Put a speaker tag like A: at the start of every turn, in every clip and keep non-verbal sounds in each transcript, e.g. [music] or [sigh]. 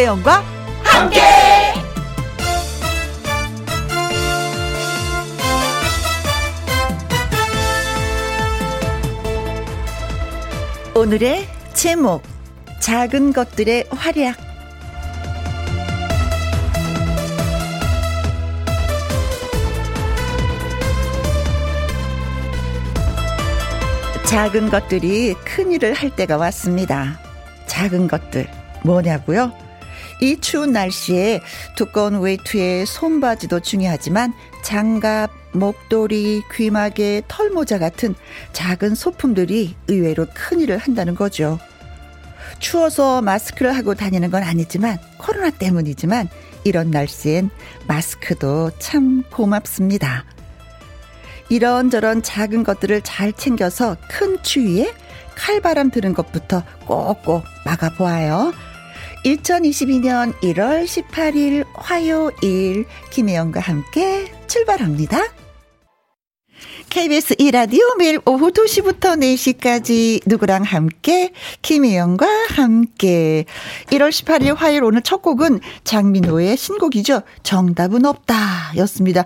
A: 김혜영과 함께. 오늘의 제목 작은 것들의 활약 작은 것들이 큰 일을 할 때가 왔습니다. 작은 것들 뭐냐고요? 이 추운 날씨에 두꺼운 외투에 손바지도 중요하지만 장갑, 목도리, 귀마개, 털모자 같은 작은 소품들이 의외로 큰 일을 한다는 거죠. 추워서 마스크를 하고 다니는 건 아니지만 코로나 때문이지만 이런 날씨엔 마스크도 참 고맙습니다. 이런저런 작은 것들을 잘 챙겨서 큰 추위에 칼바람 드는 것부터 꼭꼭 막아보아요. 2022년 1월 18일 화요일 김혜영과 함께 출발합니다. KBS 2라디오 매일 오후 2시부터 4시까지 누구랑 함께 김혜영과 함께 1월 18일 화요일 오늘 첫 곡은 장민호의 신곡이죠. 정답은 없다 였습니다.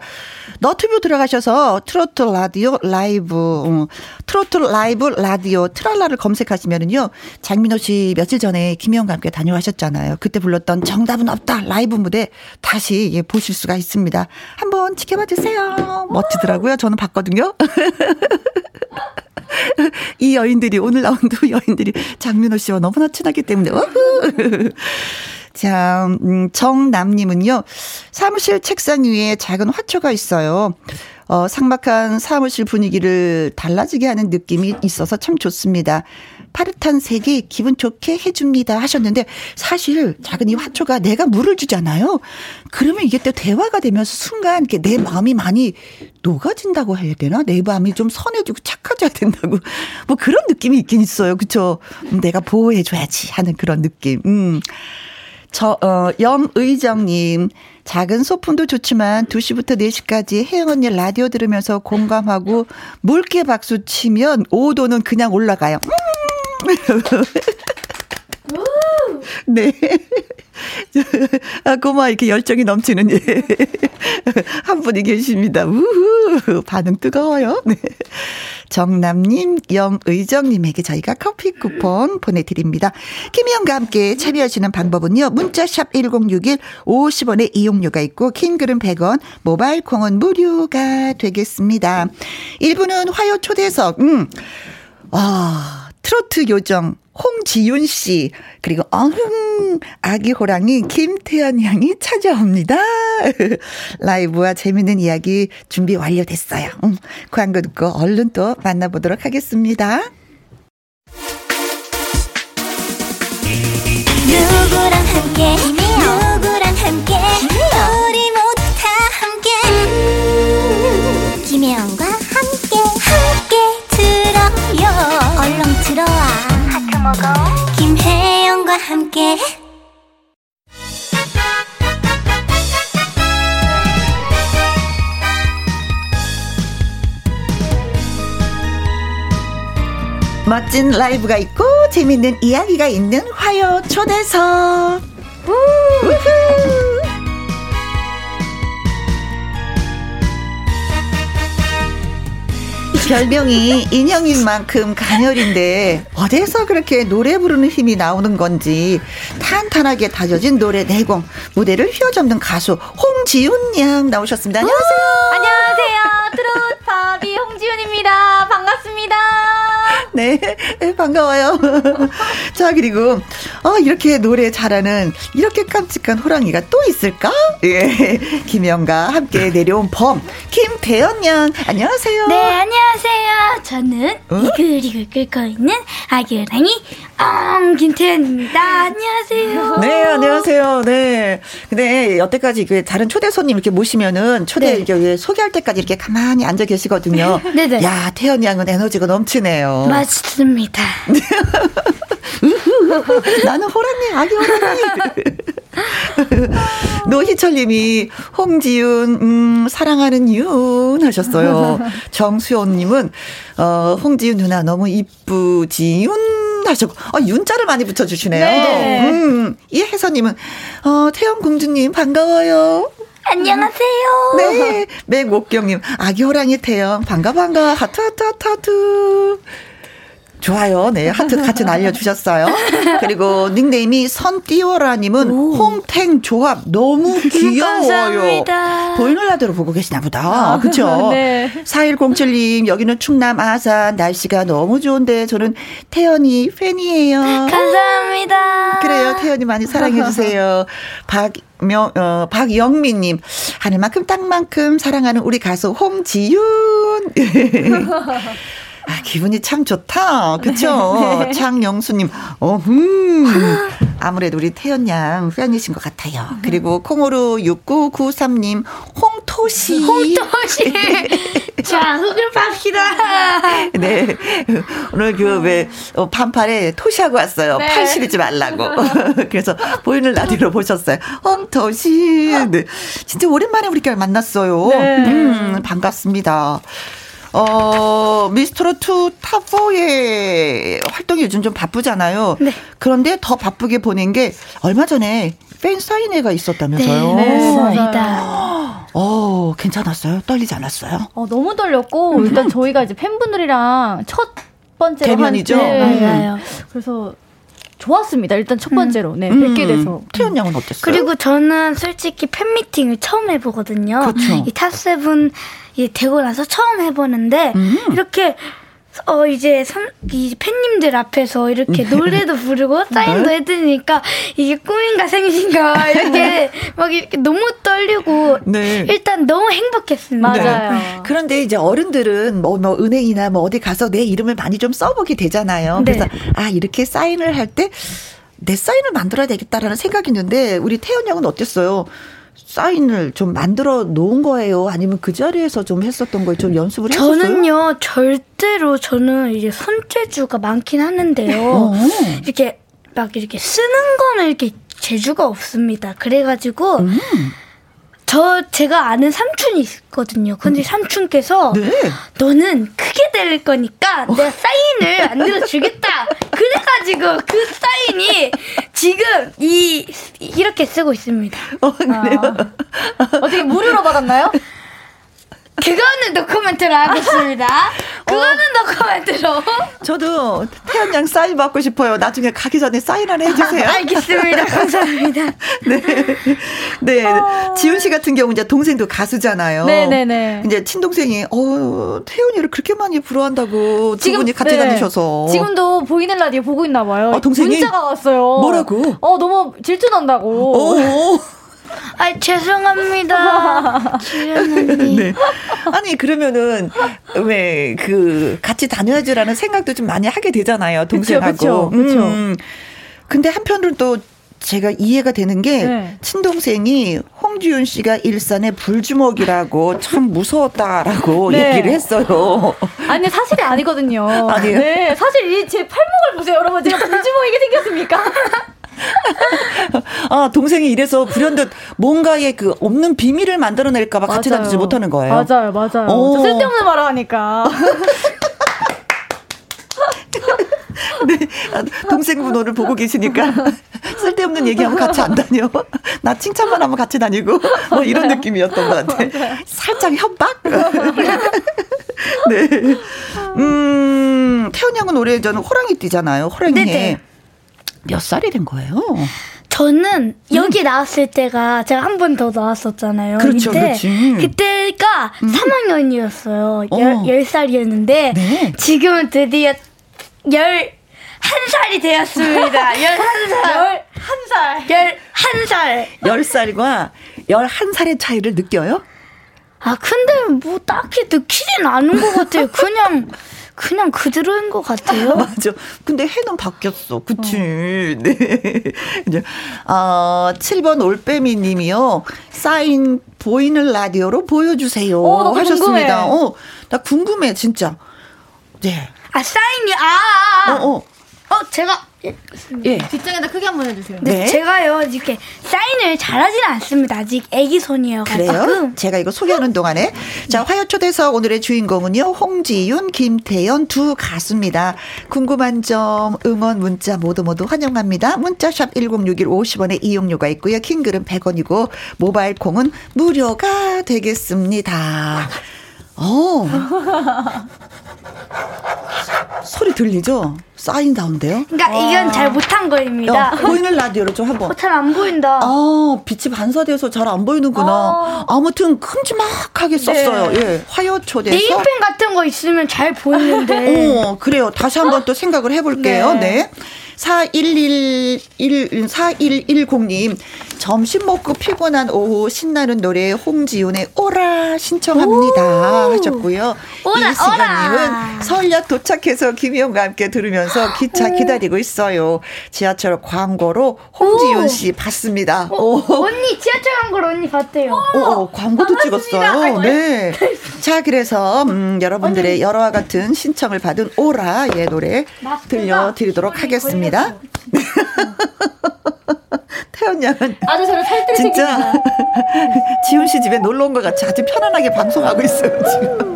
A: 너튜브 들어가셔서 트로트 라디오 라이브 어, 트로트 라이브 라디오 트랄라를 검색하시면은요. 장민호 씨 며칠 전에 김혜영과 함께 다녀가셨잖아요. 그때 불렀던 정답은 없다 라이브 무대 다시 예, 보실 수가 있습니다. 한번 지켜봐 주세요. 멋지더라고요. 저는 봤 거든요. [laughs] 이 여인들이 오늘 나온 두 여인들이 장민호 씨와 너무나 친하기 때문에 자, 음, 정남님은요, 사무실 책상 위에 작은 화초가 있어요. 어, 상막한 사무실 분위기를 달라지게 하는 느낌이 있어서 참 좋습니다. 파릇한 색이 기분 좋게 해줍니다 하셨는데 사실 작은 이 화초가 내가 물을 주잖아요. 그러면 이게 또 대화가 되면서 순간 이렇게 내 마음이 많이 녹아진다고 해야 되나? 내 마음이 좀 선해지고 착해져야 된다고 [laughs] 뭐 그런 느낌이 있긴 있어요. 그쵸? 내가 보호해줘야지 하는 그런 느낌. 음. 저, 어, 염의정님. 작은 소품도 좋지만 2시부터 4시까지 혜영 언니 라디오 들으면서 공감하고 물개 박수 치면 오도는 그냥 올라가요. 음! 네. 아, 고마, 이렇게 열정이 넘치는, 예. 한 분이 계십니다. 우후, 반응 뜨거워요. 네. 정남님, 염의정님에게 저희가 커피 쿠폰 보내드립니다. 김희영과 함께 참여하시는 방법은요. 문자샵 1061 50원의 이용료가 있고 킹글은 100원, 모바일 콩은 무료가 되겠습니다. 1부는 화요 초대석, 음, 아, 트로트 요정 홍지윤 씨 그리고 어흥 아기 호랑이 김태연 양이 찾아옵니다. [laughs] 라이브와 재밌는 이야기 준비 완료됐어요. 음, 광고 듣고 얼른 또 만나보도록 하겠습니다. 누구랑 함께 먹어 김혜영과 함께 멋진 라이브가 있고 재밌는 이야기가 있는 화요 초대석. 우후. 별명이 인형인 만큼 가녀린데 어디서 그렇게 노래 부르는 힘이 나오는 건지 탄탄하게 다져진 노래 내공 무대를 휘어잡는 가수 홍지훈 양 나오셨습니다. 안녕하세요.
B: 안녕하세요. 트롯 바비 홍지훈입니다. 반갑습니다. [laughs]
A: 네, 반가워요. [laughs] 자, 그리고, 어, 이렇게 노래 잘하는, 이렇게 깜찍한 호랑이가 또 있을까? 예. [laughs] 김영과 함께 내려온 범, 김대현 양. 안녕하세요.
B: 네, 안녕하세요. 저는 어? 이글이글 끓고 있는 아기 호랑이, 엉, 김태현입니다. 안녕하세요.
A: 네, 안녕하세요. 네. 근데 여태까지 그 다른 초대 손님 이렇게 모시면은 초대 네. 이렇게 소개할 때까지 이렇게 가만히 앉아 계시거든요. 네네. 야, 태현 양은 에너지가 넘치네요.
B: 맞습니다. [laughs]
A: 나는 호랑이, 아기 호랑이. [laughs] 노희철님이 홍지윤, 음, 사랑하는 윤 하셨어요. [laughs] 정수연님은, 어, 홍지윤 누나 너무 이쁘지, 윤 하셨고, 어, 윤자를 많이 붙여주시네요. 네. 음, 이혜선님은, 어, 태연공주님 반가워요.
B: 안녕하세요.
A: 네. 맥옥경님, 아기 호랑이 태연, 반가, 반가, 하트, 하트, 하트, 하트. 좋아요. 네. 하트 같이 날려주셨어요. 그리고 닉네임이 선띄워라님은 홍탱 조합 너무 [laughs] 귀여워요. 감사합니다. 보이는 라디오로 보고 계시나 보다. 아, 그쵸? [laughs] 네. 4107님, 여기는 충남 아산. 날씨가 너무 좋은데 저는 태연이 팬이에요.
B: 감사합니다.
A: 그래요. 태연이 많이 사랑해주세요. 박 명, 어, 박영민님, 하늘만큼 땅만큼 사랑하는 우리 가수 홍지윤. [laughs] 아, 기분이 참 좋다. 그쵸? 네. 창영수님, 어흠. 아무래도 우리 태연 양 팬이신 것 같아요. 그리고 콩으로 6993님, 홍 토시.
B: 홍토시. [laughs] [laughs] 자, 흙을 팝시다. [laughs]
A: 네. 오늘 그, 왜, 어, 반팔에 토시하고 왔어요. 네. 팔 시리지 말라고. 그래서 보이는 라디오로 보셨어요. 홍토시. 네. 진짜 오랜만에 우리가 만났어요. 네. 음, 반갑습니다. 어, 미스트롯2 탑4의 활동이 요즘 좀 바쁘잖아요. 네. 그런데 더 바쁘게 보낸 게 얼마 전에 팬 사인회가 있었다면서요.
B: 네, 네 맞습니다.
A: 어, 괜찮았어요? 떨리지 않았어요?
C: 어, 너무 떨렸고, 음. 일단 저희가 이제 팬분들이랑 첫 번째
A: 대면이죠. 한,
B: 네, 맞아요.
C: 그래서 좋았습니다. 일단 첫 번째로 네 음. 뵙게 돼서
A: 태연 양은 어땠어요?
B: 그리고 저는 솔직히 팬미팅을 처음 해보거든요. 그렇죠. 이 탑세븐 이 되고 나서 처음 해보는데 음. 이렇게 어 이제 선, 이 팬님들 앞에서 이렇게 네. 노래도 부르고 사인도 네. 해드리니까 이게 꿈인가 생신가 이렇게 [laughs] 막 이렇게 너무 떨리고 네. 일단 너무 행복했습니다.
C: 네. 맞아요.
A: 그런데 이제 어른들은 뭐, 뭐 은행이나 뭐 어디 가서 내 이름을 많이 좀 써보게 되잖아요. 네. 그래서 아 이렇게 사인을 할 때 내 사인을 만들어야 되겠다라는 생각이 있는데 우리 태연 양은 어땠어요? 사인을 좀 만들어 놓은 거예요? 아니면 그 자리에서 좀 했었던 걸 좀 연습을 했었어요?
B: 저는요, 절대로 저는 이제 손재주가 많긴 하는데요. 어. 이렇게 막 이렇게 쓰는 거는 이렇게 재주가 없습니다. 그래가지고, 음. 저 제가 아는 삼촌이 있거든요. 근데 음. 삼촌께서 네. 너는 크게 될 거니까 내가 [laughs] 사인을 만들어 주겠다. 그래가지고 그 사인이 지금 이 이렇게 쓰고 있습니다.
A: 어, 그래요?
C: 아. 어떻게 무료로 받았나요?
B: 그거는 노코멘트로 하겠습니다. [laughs] 그거는 어. 노코멘트로.
A: 저도 태연 양 사인 받고 싶어요. 나중에 가기 전에 사인 하나 해주세요. [laughs]
B: 알겠습니다. 감사합니다. [laughs]
A: 네. 네. 어. 지훈 씨 같은 경우 이제 동생도 가수잖아요.
C: 네네네. 네, 네.
A: 이제 친동생이, 어, 태연이를 그렇게 많이 부러워한다고 두 분이 같이 네. 다니셔서.
C: 지금도 보이는 라디오 보고 있나 봐요.
A: 어, 동생이?
C: 문자가 왔어요.
A: 뭐라고?
C: 어, 너무 질투난다고.
A: 어.
B: 아 죄송합니다. [laughs]
A: 네. 아니 그러면은 왜 그 같이 다녀야지라는 생각도 좀 많이 하게 되잖아요 동생하고.
C: 그렇죠. 음.
A: 근데 한편으로는 또 제가 이해가 되는 게 네. 친동생이 홍지윤 씨가 일산의 불주먹이라고 참 무서웠다라고 네. 얘기를 했어요.
C: 아니 사실이 아니거든요.
A: 아니에요?
C: 네, 사실 이 제 팔목을 보세요, 여러분. 제가 불주먹이게 생겼습니까?
A: 아, 동생이 이래서 불현듯 뭔가의 그 없는 비밀을 만들어낼까봐 같이 다니지 못하는 거예요.
C: 맞아요, 맞아요. 저 쓸데없는 말을 하니까. [laughs]
A: 네, 동생분 오늘 보고 계시니까 [laughs] 쓸데없는 얘기하면 같이 안 다녀. 나 칭찬만 하면 같이 다니고 뭐 이런 느낌이었던 것 같아. 살짝 협박. [laughs] 네. 음, 태연 양은 올해 저는 호랑이 띠잖아요. 호랑이 해. 몇 살이 된 거예요?
B: 저는 여기 음. 나왔을 때가 제가 한 번 더 나왔었잖아요.
A: 그렇죠, 그때, 그렇지.
B: 그때가 음. 3학년이었어요. 어. 10 살이었는데 네. 지금은 드디어 11살이 되었습니다. 11살.
C: 11살.
B: 11살.
A: 10살과 11살의 차이를 느껴요?
B: 아, 근데 뭐 딱히 느끼진 않은 것 같아요. 그냥 그냥 그대로인 것 같아요. [laughs]
A: 맞아. 근데 해는 바뀌었어. 그치. 어. 네. [laughs] 이제, 어, 7번 올빼미 님이요. 사인 보이는 라디오로 보여주세요. 어, 하셨습니다. 궁금해. 어, 나 궁금해, 진짜. 네.
B: 아, 사인이, 아. 어, 어. 어, 제가
C: 예. 뒷장에다 크게 한번 해주세요.
B: 네. 제가요 이렇게 사인을 잘하지는 않습니다. 아직 애기 손이에요.
A: 그래요? 제가 이거 소개하는 동안에 자 화요 초대석 오늘의 주인공은요 홍지윤, 김태연 두 가수입니다. 궁금한 점 응원 문자 모두 모두 환영합니다. 문자샵 1061 50원의 이용료가 있고요. 킹글은 100원이고 모바일 콩은 무료가 되겠습니다. 어. [laughs] 소리 들리죠? 사인다운데요?
B: 그러니까 이건 잘 못한 거입니다.
A: 어, 보이는 라디오로 좀 한번.
B: 어, 잘안 보인다.
A: 아, 빛이 반사돼서 잘 안 보이는구나. 어. 아무튼 큼지막하게 썼어요. 네. 예. 화요 초대서.
B: 네임펜 같은 거 있으면 잘 보이는데. [laughs]
A: 어, 그래요. 다시 한번 또 생각을 해볼게요. 네. 네. 4111, 4110님, 점심 먹고 피곤한 오후 신나는 노래 홍지윤의 오라 신청합니다. 하셨고요. 오라, 이시간님은 서울역 도착해서 김희영과 함께 들으면서 기차 기다리고 있어요. 지하철 광고로 홍지윤 씨 봤습니다.
B: 오. 언니 지하철 광고로 언니 봤대요.
A: 오, 광고도 찍었어요. 네. [laughs] 자, 그래서 음, 여러분들의 여러와 같은 신청을 받은 오라의 노래 들려드리도록 하겠습니다. [laughs] 태연 양은
C: 아주 저를 살뜰
A: 진짜 [laughs] 지훈 씨 집에 놀러 온 것 같이 아주 편안하게 방송하고 있어요 지금.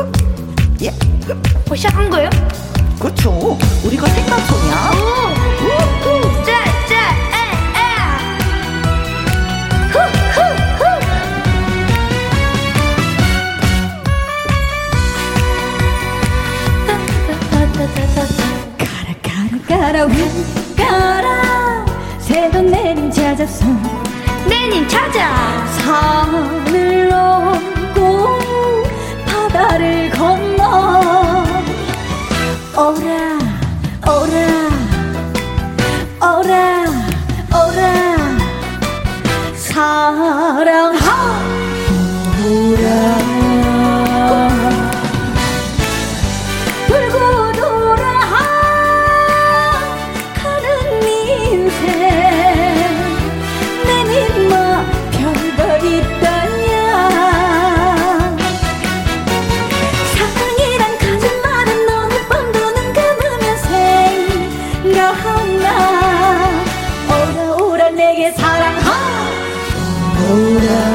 A: [laughs]
B: 예. 어, 시작한 거예요?
A: 그렇죠. 우리가 생방송이야.
D: 가라 가라. 새도 내린 찾아서
B: 내님 찾아.
D: 산을 넘고 바다를 건너. 오라 오라 오라 오라. 사랑
A: Ahora.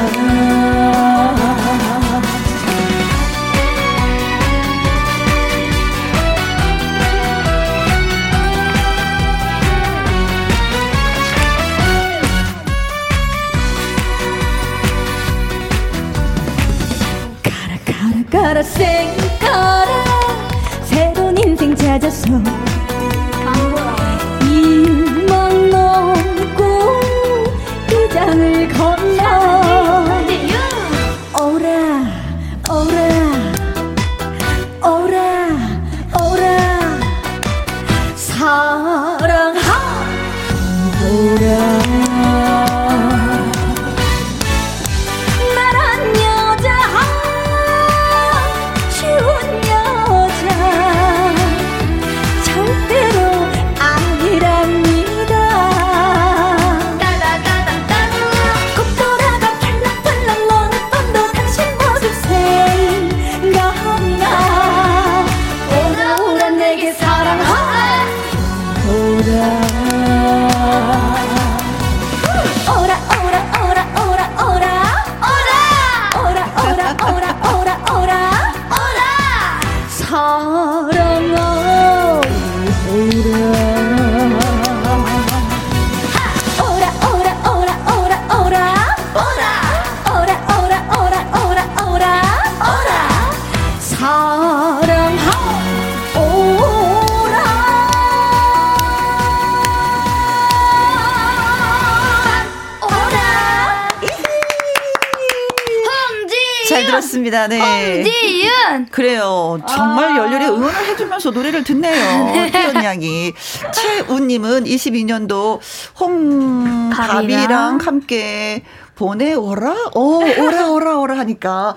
A: 최우님은 22년도 홍갑이랑 함께 보내오라? 오, 오라, 오라, 오라 하니까.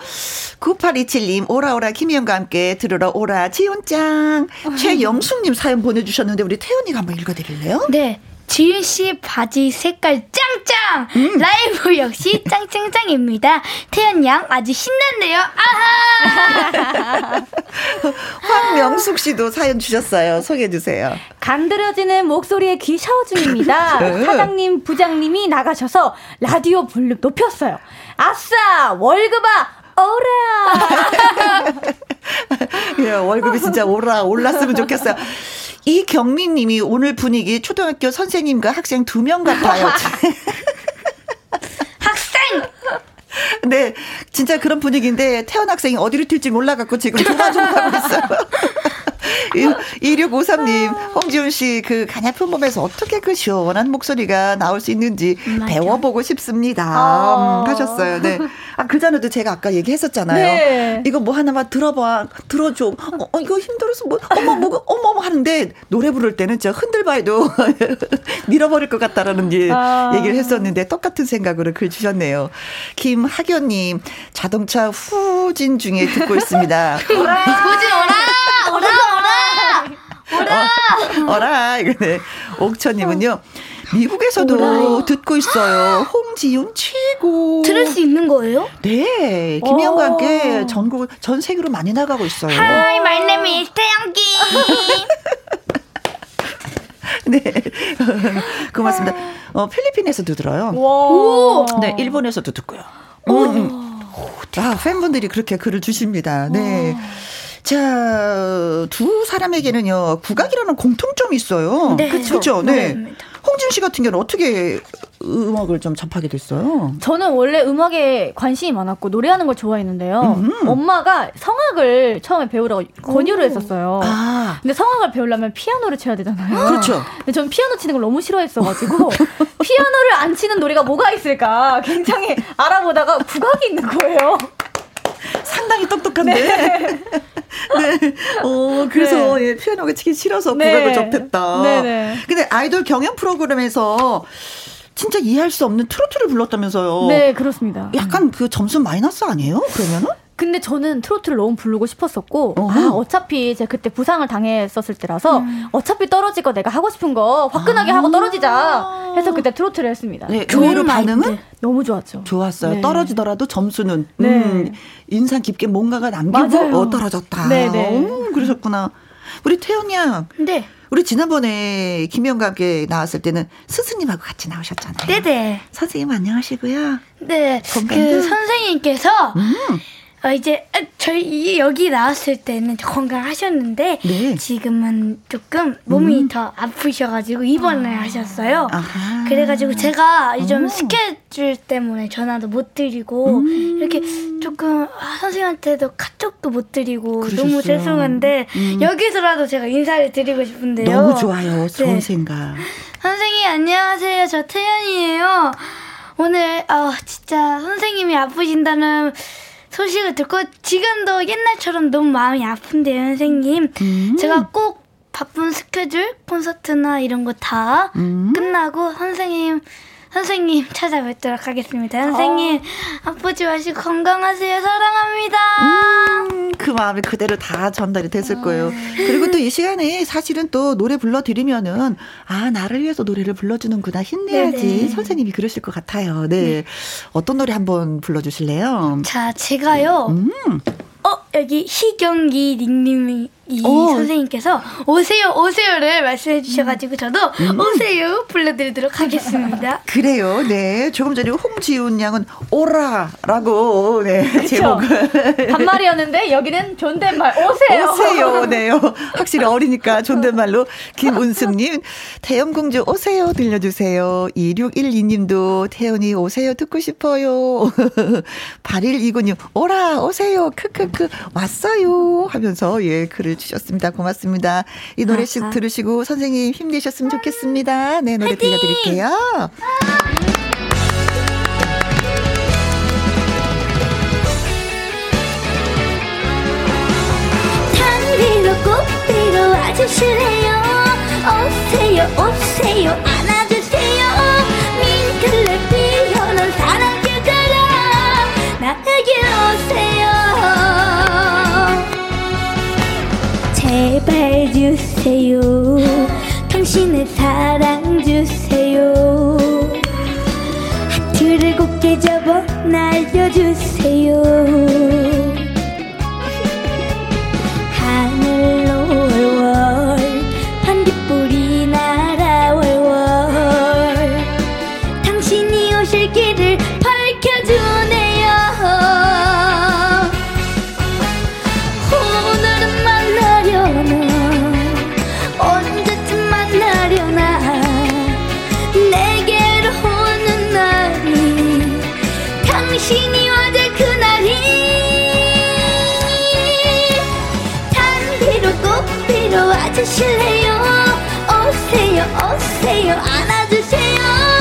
A: 9827님, 오라, 오라, 김희영과 함께 들으러 오라, 지훈짱. 최영숙님 사연 보내주셨는데, 우리 태연이가 한번 읽어드릴래요?
B: 네 지윤 씨 바지 색깔 짱짱!
A: 음.
B: 라이브 역시 짱짱짱입니다. 태연 양 아주 신난데요. 아하! [laughs]
A: 황명숙 씨도 사연 주셨어요. 소개해 주세요.
C: 간드러지는 목소리에 귀 샤워 중입니다. [laughs]
A: 네.
C: 사장님, 부장님이 나가셔서 라디오 볼륨 높였어요. 아싸! 월급아! 어라! [laughs]
A: 예, 월급이 진짜 올라 올랐으면 좋겠어요. 이경민 님이 오늘 분위기 초등학교 선생님과 학생 두 명 같아요.
B: 학생! [laughs]
A: 네, 진짜 그런 분위기인데 태연 학생이 어디로 튈지 몰라갖고 지금 조마조마하고 있어요. 2653님, 홍지훈 씨, 그 가냐픈 몸에서 어떻게 그 시원한 목소리가 나올 수 있는지
B: 맞아.
A: 배워보고 싶습니다.
C: 아.
A: 음, 하셨어요. 네. 아, 그 전에도 제가 아까 얘기했었잖아요.
C: 네.
A: 이거 뭐 하나만 들어봐, 들어줘. 어, 어, 이거 힘들어서 뭐, 어머, 뭐, 어머, 어머 하는데 노래 부를 때는 진짜 흔들봐도 [laughs] 밀어버릴 것 같다라는 예,
C: 아.
A: 얘기를 했었는데 똑같은 생각으로 글 주셨네요. 김학연님, 자동차 후진 중에 듣고 있습니다. [laughs]
B: 오지 오라! 오라! 오라!
A: 어, 어라, 이거네. 옥천님은요, 미국에서도 듣고 있어요. 홍지윤 최고.
B: 들을 수 있는 거예요?
A: 네, 김희영과
C: 오.
A: 함께 전국, 전 세계로 많이 나가고 있어요.
B: Hi, my name is 태연기. [laughs]
A: 네. [laughs] 고맙습니다. 어, 필리핀에서도 들어요.
C: 와.
A: 네, 일본에서도 듣고요. 음, 음. 아, 팬분들이 그렇게 글을 주십니다. 네. 자, 두 사람에게는요, 국악이라는 공통점이 있어요.
B: 네.
A: 그렇죠. 네.
B: 맞습니다.
A: 홍진 씨 같은 경우는 어떻게 음악을 좀 접하게 됐어요?
C: 저는 원래 음악에 관심이 많았고 노래하는 걸 좋아했는데요.
A: 음.
C: 엄마가 성악을 처음에 배우라고 권유를 했었어요.
A: 아,
C: 근데 성악을 배우려면 피아노를 쳐야 되잖아요. [gasps]
A: 그렇죠.
C: 근데 전 피아노 치는 걸 너무 싫어했어가지고 [laughs] 피아노를 안 치는 노래가 뭐가 있을까 굉장히 알아보다가 국악이 있는 거예요.
A: 상당히 똑똑한데. 네. [laughs] 어, 그래서 예, 피아노가 치기 싫어서
C: 네.
A: 국악을 접했다.
C: 네네.
A: 근데 아이돌 경연 프로그램에서 진짜 이해할 수 없는 트로트를 불렀다면서요.
C: 네 그렇습니다.
A: 약간 그 점수 마이너스 아니에요? 그러면은?
C: 근데 저는 트로트를 너무 부르고 싶었었고
A: 어허.
C: 아 어차피 제가 그때 부상을 당했었을 때라서 어차피 떨어질 거 내가 하고 싶은 거 화끈하게
A: 아.
C: 하고 떨어지자 해서 그때 트로트를 했습니다.
A: 네, 의외로 반응은.
C: 너무 좋았죠.
A: 좋았어요.
C: 네.
A: 떨어지더라도 점수는
C: 네.
A: 음, 인상 깊게 뭔가가 남기고. 어, 떨어졌다.
C: 네, 네.
A: 음, 그러셨구나. 우리 태연 양,
B: 네.
A: 우리 지난번에 김영과 함께 나왔을 때는 스승님하고 같이 나오셨잖아요.
B: 네네.
A: 선생님 안녕하시고요.
B: 네.
A: 건강도?
B: 그 선생님께서
A: 음.
B: 어, 이제 아, 저희 여기 나왔을 때는 건강하셨는데
A: 네.
B: 지금은 조금 몸이 더 아프셔가지고 입원을 하셨어요.
A: 아하.
B: 그래가지고 제가 좀
A: 어.
B: 스케줄 때문에 전화도 못 드리고
A: 음.
B: 이렇게 조금 아, 선생님한테도 카톡도 못 드리고 너무
A: 그러셨어요.
B: 죄송한데
A: 음.
B: 여기서라도 제가 인사를 드리고 싶은데요.
A: 너무 좋아요. 좋은
B: 네.
A: 생각.
B: 선생님 안녕하세요. 저 태연이에요. 오늘 어, 진짜 선생님이 아프신다는 소식을 듣고 지금도 옛날처럼 너무 마음이 아픈데요, 선생님.
A: 음.
B: 제가 꼭 바쁜 스케줄, 콘서트나 이런 거다
A: 음.
B: 끝나고 선생님 선생님 찾아뵙도록 하겠습니다. 선생님 아프지 마시고 건강하세요. 사랑합니다.
A: 음, 그 마음이 그대로 다 전달이 됐을 거예요. 그리고 또 이 시간에 사실은 또 노래 불러드리면은, 아, 나를 위해서 노래를 불러주는구나. 힘내야지.
B: 네네.
A: 선생님이 그러실 것 같아요. 네. 어떤 노래 한번 불러주실래요?
B: 자, 제가요.
A: 음,
B: 어 여기 희경기 닉님이 이
A: 어.
B: 선생님께서 오세요 오세요를 말씀해 주셔가지고 저도
A: 음.
B: 오세요 불러드리도록 하겠습니다. [laughs]
A: 그래요. 네. 조금 전에 홍지훈 양은 오라라고, 네. 제목을. [laughs]
C: 반말이었는데 여기는 존댓말 오세요.
A: 오세요. [laughs] 네요. 확실히 어리니까 존댓말로. 김운숙님, 태연공주 오세요. 들려주세요. 2612님도 태연이 오세요. 듣고 싶어요. 8129님, 오라, 오세요. 크크크, 왔어요. 하면서, 예, 글을 주셨습니다. 고맙습니다. 이 노래씩
B: 아하.
A: 들으시고 선생님 힘내셨으면 좋겠습니다. 네, 노래 들려드릴게요.
D: 단비로 꽃비로 와주실래요 오세요 오세요 안 제발 주세요. 당신의 사랑 주세요.
B: 하트를 곱게 접어 날려주세요. 꽃비로 와주실래요? 오세요 오세요. 안아주세요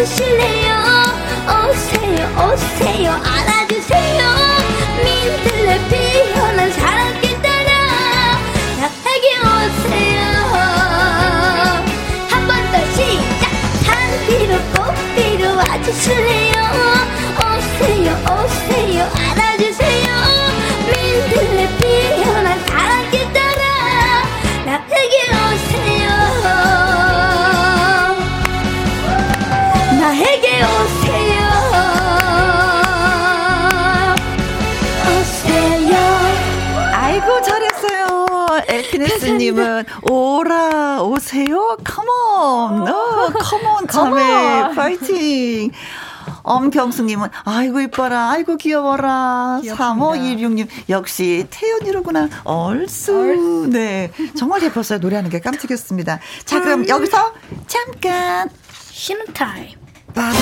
B: 꽃비로 와주실래요? 오세요 오세요. 안아주세요. 민들레 피어난 사랑길 따라 나에게 오세요. 한 번 더 시작. 단비로 꽃비로 와주실래요 오세요
A: 에피네스님은 오라 오세요. Come on. 어, come on 참에 파이팅. 엄경수님은 아이고 이뻐라. 아이고 귀여워라. 3516님 역시 태연이로구나. 얼쑤. 네. 정말 예뻤어요 노래하는 게. 깜찍했습니다. 자 그럼 여기서 잠깐.
B: 쉬는 타임
A: 빠밤.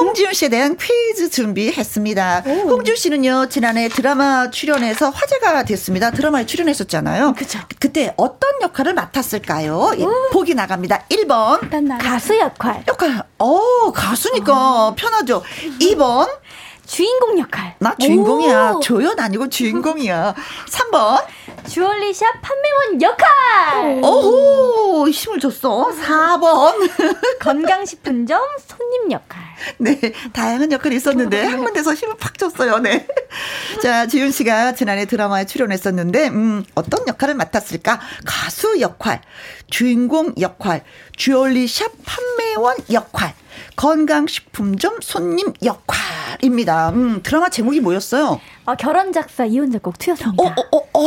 A: 홍지윤 씨에 대한 퀴즈 준비했습니다. 홍지윤 씨는요, 지난해 드라마 출연해서 화제가 됐습니다. 드라마에 출연했었잖아요.
C: 그쵸.
A: 그때 어떤 역할을 맡았을까요? 예, 보기 나갑니다. 1번.
C: 가수 역할,
A: 역할, 어, 가수니까 편하죠. 2번.
C: 주인공 역할.
A: 나 주인공이야.
C: 오!
A: 조연 아니고 주인공이야. [laughs] 3번.
C: 주얼리샵 판매원 역할.
A: 오호, 힘을 줬어. 4번. [laughs]
C: 건강식품점 손님 역할.
A: 네, 다양한 역할이 있었는데 한 군데서 힘을 팍 줬어요. 네. [laughs] 자, 지윤 씨가 지난해 드라마에 출연했었는데 음, 어떤 역할을 맡았을까? 가수 역할, 주인공 역할, 주얼리샵 판매원 역할, 건강식품점 손님 역할 입니다. 음, 드라마 제목이 뭐였어요?
C: 어, 결혼 작사 이혼 작곡 투였습니다.
A: 어, 어, 어,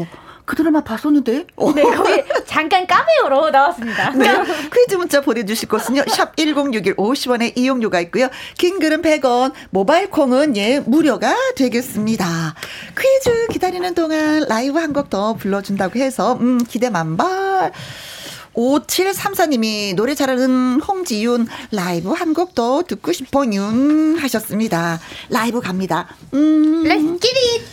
A: 어. 그 드라마 봤었는데. 어. [laughs]
C: 네, 거기 잠깐 까메오로 나왔습니다.
A: 네. 퀴즈 문자 보내주실 곳은요. 샵 1061 50원의 이용료가 있고요. 긴 글은 100원, 모바일 콩은 예, 무료가 되겠습니다. 퀴즈 기다리는 동안 라이브 한 곡 더 불러준다고 해서, 음, 기대 만발. 5734님이 노래 잘하는 홍지윤 라이브 한 곡 더 듣고 싶어 윤 하셨습니다. 라이브 갑니다. 음.
B: Let's get it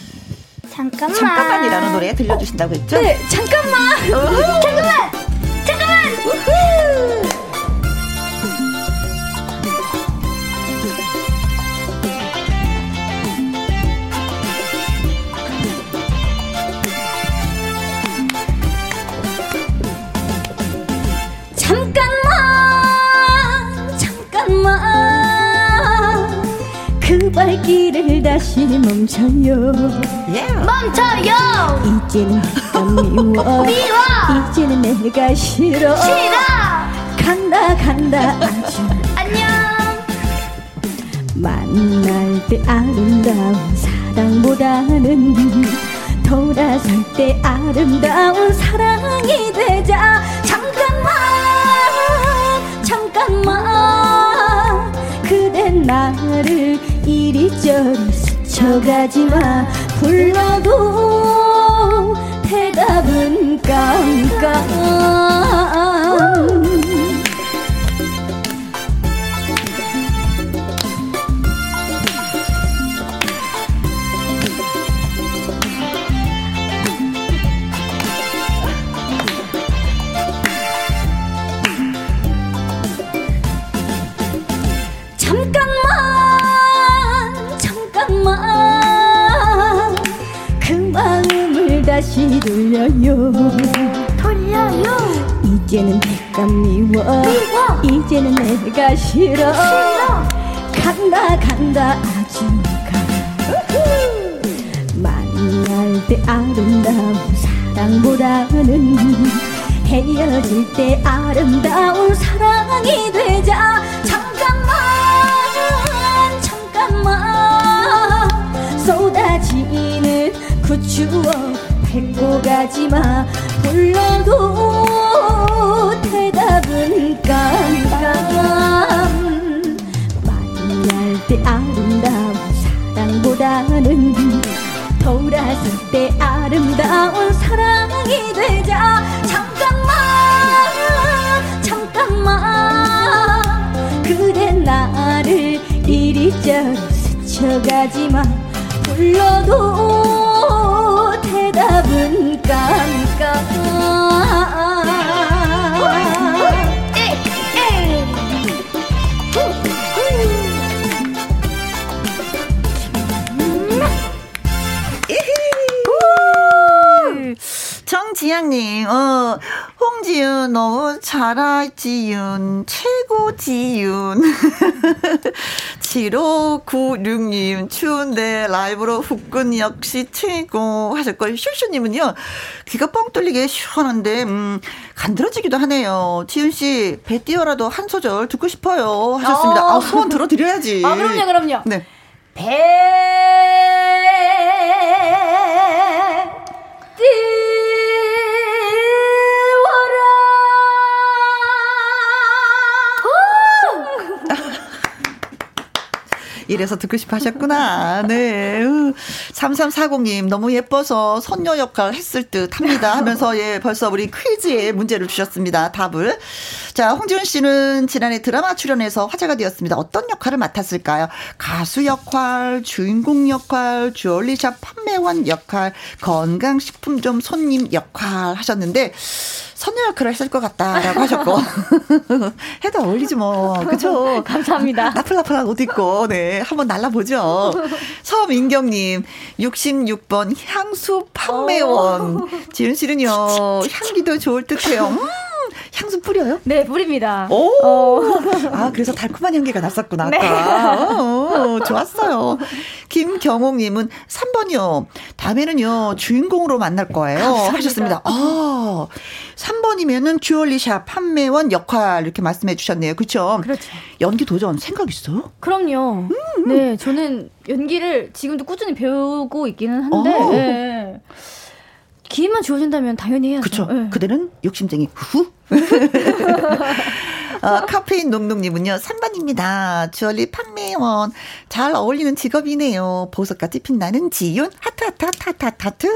B: 잠깐만
A: 잠깐만이라는 노래 들려주신다고 했죠?
C: 네, 잠깐만.
B: 잠깐만 잠깐만
D: 잠깐만 그 발길을 다시 멈춰요.
A: 예.
B: 멈춰요!
D: 이제는 미워. [laughs]
B: 미워!
D: 이제는 내가 싫어.
B: 싫어!
D: 간다 간다 아주.
B: 안녕!
D: 만날 때 아름다운 사랑보다는 돌아설 때 아름다운 사랑이 되자. 잠 나를 이리저리 스쳐가지마. 불러도 대답은 깜깜 가 싫어, 간다 간다 아주 가. 만날 때 아름다운 사랑보다는 헤어질 때 아름다운 사랑이 되자. 잠깐만 잠깐만. 쏟아지는 그 추억 밟고 가지마. 불러도 아름다운 사랑보다는 돌아설 때 아름다운 사랑이 되자. 잠깐만 잠깐만. 그대 나를 이리저리 스쳐가지마 불러도 대답은
A: 정지양님, 어, 홍지윤, 너무 잘하지윤, 최고지윤. [laughs] 7596님, 추운데 라이브로 후끈 역시 최고 하셨고, 슈슈님은요, 귀가 뻥 뚫리게 시원한데, 음, 간드러지기도 하네요. 지윤씨, 배 띄어라도 한 소절 듣고 싶어요. 하셨습니다.
C: 어.
A: 아, 소원 들어드려야지.
C: 아 그럼요 그럼요.
A: 네.
C: 배
A: 이래서 듣고 싶어 하셨구나. 네. 3340님, 너무 예뻐서 선녀 역할 했을 듯 합니다. 하면서, 예, 벌써 우리 퀴즈에 문제를 주셨습니다. 답을. 자, 홍지훈 씨는 지난해 드라마 출연해서 화제가 되었습니다. 어떤 역할을 맡았을까요? 가수 역할, 주인공 역할, 주얼리샵 판매원 역할, 건강식품점 손님 역할 하셨는데, 선녀 역할을 했을 것 같다라고 하셨고. [laughs] 해도 어울리지 뭐. 그쵸? [laughs]
C: 감사합니다.
A: 나풀나풀한 옷 입고, 네, 한번 날라보죠. 서민경님, 66번 향수 판매원. 지은 씨는요, [laughs] 향기도 좋을 듯 해요. 음, 향수 뿌려요?
C: 네 뿌립니다.
A: 오!
C: 어.
A: 아, 그래서 달콤한 향기가 났었구나.
C: 네.
A: 아까. 어, 좋았어요. 김경옥님은 3번이요. 다음에는요, 주인공으로 만날 거예요. 하셨습니다. 아, 3번이면은 주얼리샵 판매원 역할 이렇게 말씀해 주셨네요. 그쵸?
C: 그렇죠.
A: 연기 도전 생각 있어요?
C: 그럼요. 네, 저는 연기를 지금도 꾸준히 배우고 있기는 한데
A: 어.
C: 네. 기회만 주어진다면 당연히 해야죠.
A: 그쵸.
C: 네.
A: 그대는 욕심쟁이. 후. [laughs] 어, 카페인 농농님은요, 3번입니다. 주얼리 판매원. 잘 어울리는 직업이네요. 보석같이 빛나는 지윤. 하트, 하트, 하트, 하트, 하트, 하트.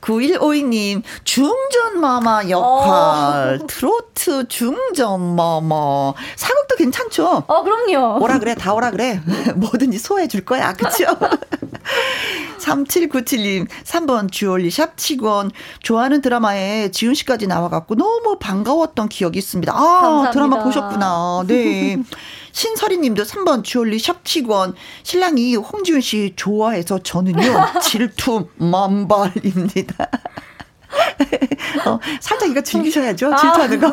A: 9152님, 중전마마 역할. 트로트 중전마마. 사극도 괜찮죠?
C: 어, 그럼요.
A: 오라 그래, 다 오라 그래. [laughs] 뭐든지 소화해 줄 거야. 그쵸? 3797님, 3번 주얼리 샵 직원. 좋아하는 드라마에 지훈 씨까지 나와갖고 너무 반가웠던 기억이 있습니다. 아,
C: 감사합니다.
A: 드라마 보셨구나. 네. [laughs] 신설이 님도 3번 주얼리 샵 직원. 신랑이 홍지훈 씨 좋아해서 저는요, 질투 만발입니다. [laughs] 어, 살짝 이거 즐기셔야죠. 질투하는 거.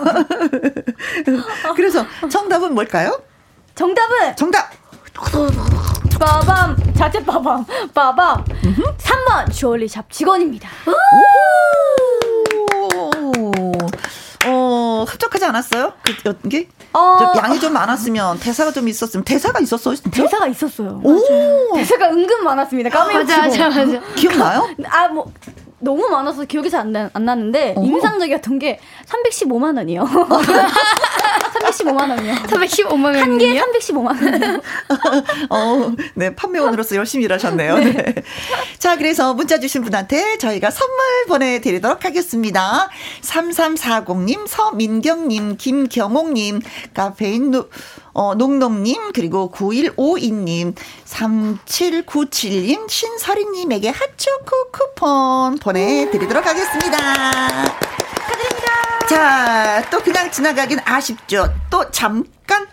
A: [laughs] 그래서 정답은 뭘까요?
C: 정답은
A: 정답!
C: 빠밤 자체 빠밤 빠밤 3번 주얼리샵 직원입니다.
A: 오, 어, 흡족하지 않았어요? 그 연기? 어... 좀 양이 좀 많았으면 대사가 좀 있었으면 대사가 있었어요? 진짜?
B: 대사가 있었어요. 오. 대사가 은근 많았습니다. 까메오
D: 맞아, 맞아, 맞아.
A: 기억나요?
B: 아, 뭐 너무 많아서 기억이 잘안안 나는데 어 인상적이었던 게 315만 원이요. [laughs] [laughs] 315만 원이요.
D: 315만 원이요?
B: 한 개에 315만 원.
A: 어, 네, 판매원으로서 열심히 일하셨네요. 네. 자, 그래서 문자 주신 분한테 저희가 선물 보내 드리도록 하겠습니다. 3340님, 서민경 님, 김경옥 님, 카페인 누, 어, 농농님, 그리고 9152님, 3797님, 신설이님에게 핫초코 쿠폰 보내드리도록 하겠습니다. 자, 또 그냥 지나가긴 아쉽죠. 또 잠깐,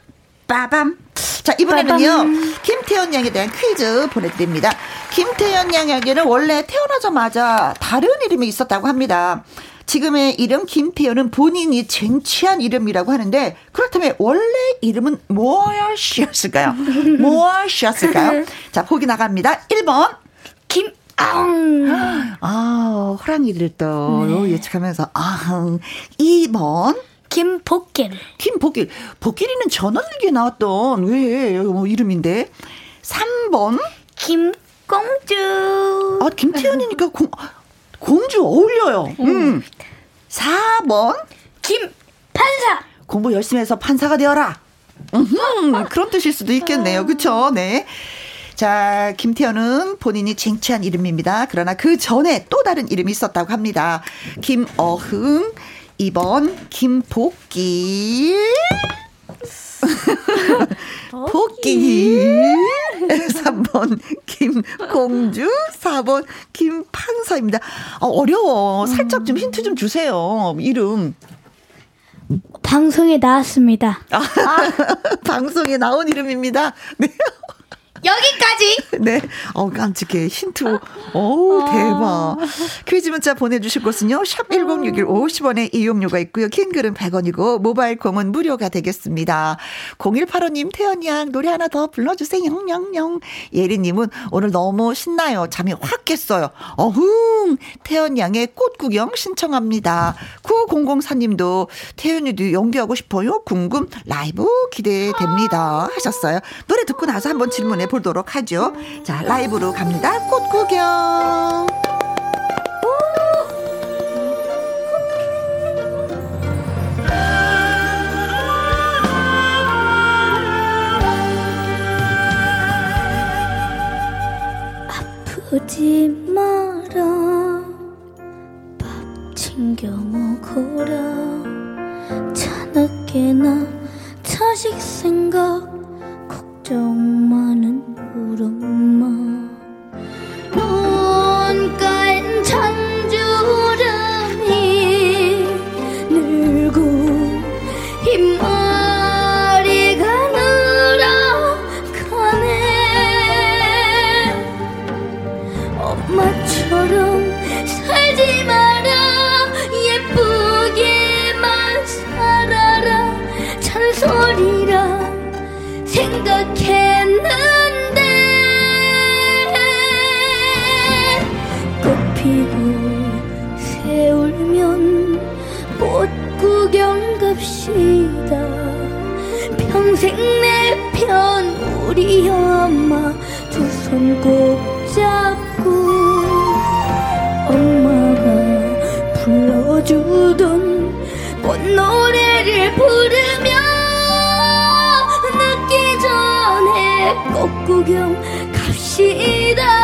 A: 빠밤. 자, 이번에는요, 빠밤. 김태현 양에 대한 퀴즈 보내드립니다. 김태현 양에게는 원래 태어나자마자 다른 이름이 있었다고 합니다. 지금의 이름 김태현은 본인이 쟁취한 이름이라고 하는데 그렇다면 원래 이름은 무엇이었을까요? [laughs] 무엇이었을까요? 자, 보기 나갑니다. 1번 김 아, 아 호랑이를 또 네. 예측하면서 아 2번
D: 김복길.
A: 김복길. 복길이는 전원일기에 나왔던 왜 뭐 이름인데. 3번
D: 김공주.
A: 아, 김태현이니까 공 공주 어울려요. 음. 4번
D: 김판사.
A: 공부 열심히 해서 판사가 되어라. 음, 그런 뜻일 수도 있겠네요. 그렇죠? 네. 자, 김태현은 본인이 쟁취한 이름입니다. 그러나 그 전에 또 다른 이름이 있었다고 합니다. 김어흥, 2번 김복기. 복기. 3번 김공주, 4번 김판사입니다. 아, 어려워. 살짝 좀 힌트 좀 주세요. 이름.
D: 방송에 나왔습니다. 아, [laughs]
A: 방송에 나온 이름입니다. 네.
D: 여기까지. [laughs]
A: 네. 어, 깜찍해. 힌트. 오, 대박. 퀴즈 문자 보내주실 곳은요. 샵1061 50원의 이용료가 있고요. 긴 글은 100원이고, 모바일 콩은 무료가 되겠습니다. 0185님, 태연양, 노래 하나 더 불러주세요. 영영영. 예리님은 오늘 너무 신나요. 잠이 확 깼어요. 어흥. 태연 양의 꽃 구경 신청합니다. 9004님도 태연이도 연기하고 싶어요. 궁금 라이브 기대됩니다. 하셨어요. 노래 듣고 나서 한번 질문해 보도록 하죠. 자, 라이브로 갑니다. 꽃 구경.
D: 아프지 마라 밥 챙겨 먹어라 자나깨나 자식 생각 걱 정 많은 우리 구경 갑시다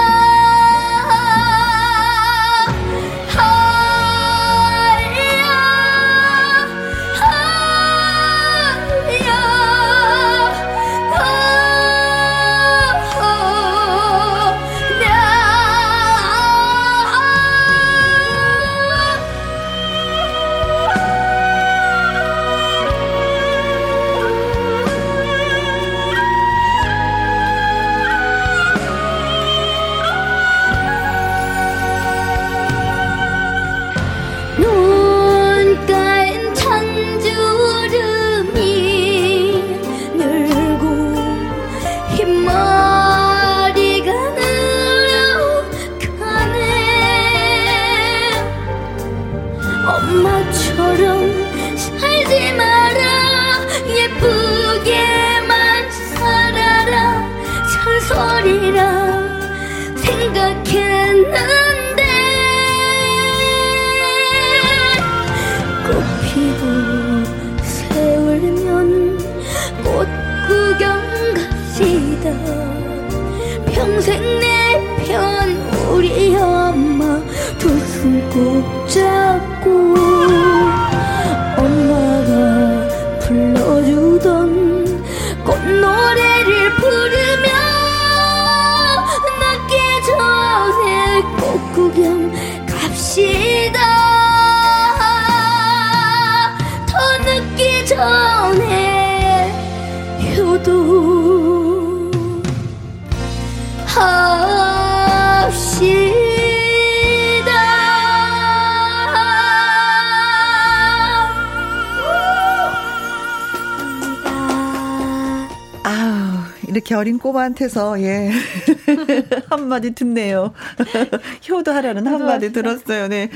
A: 이렇게 어린 꼬마한테서, 예. [laughs] 한마디 듣네요. [laughs] 효도하라는 한마디 들었어요, 네.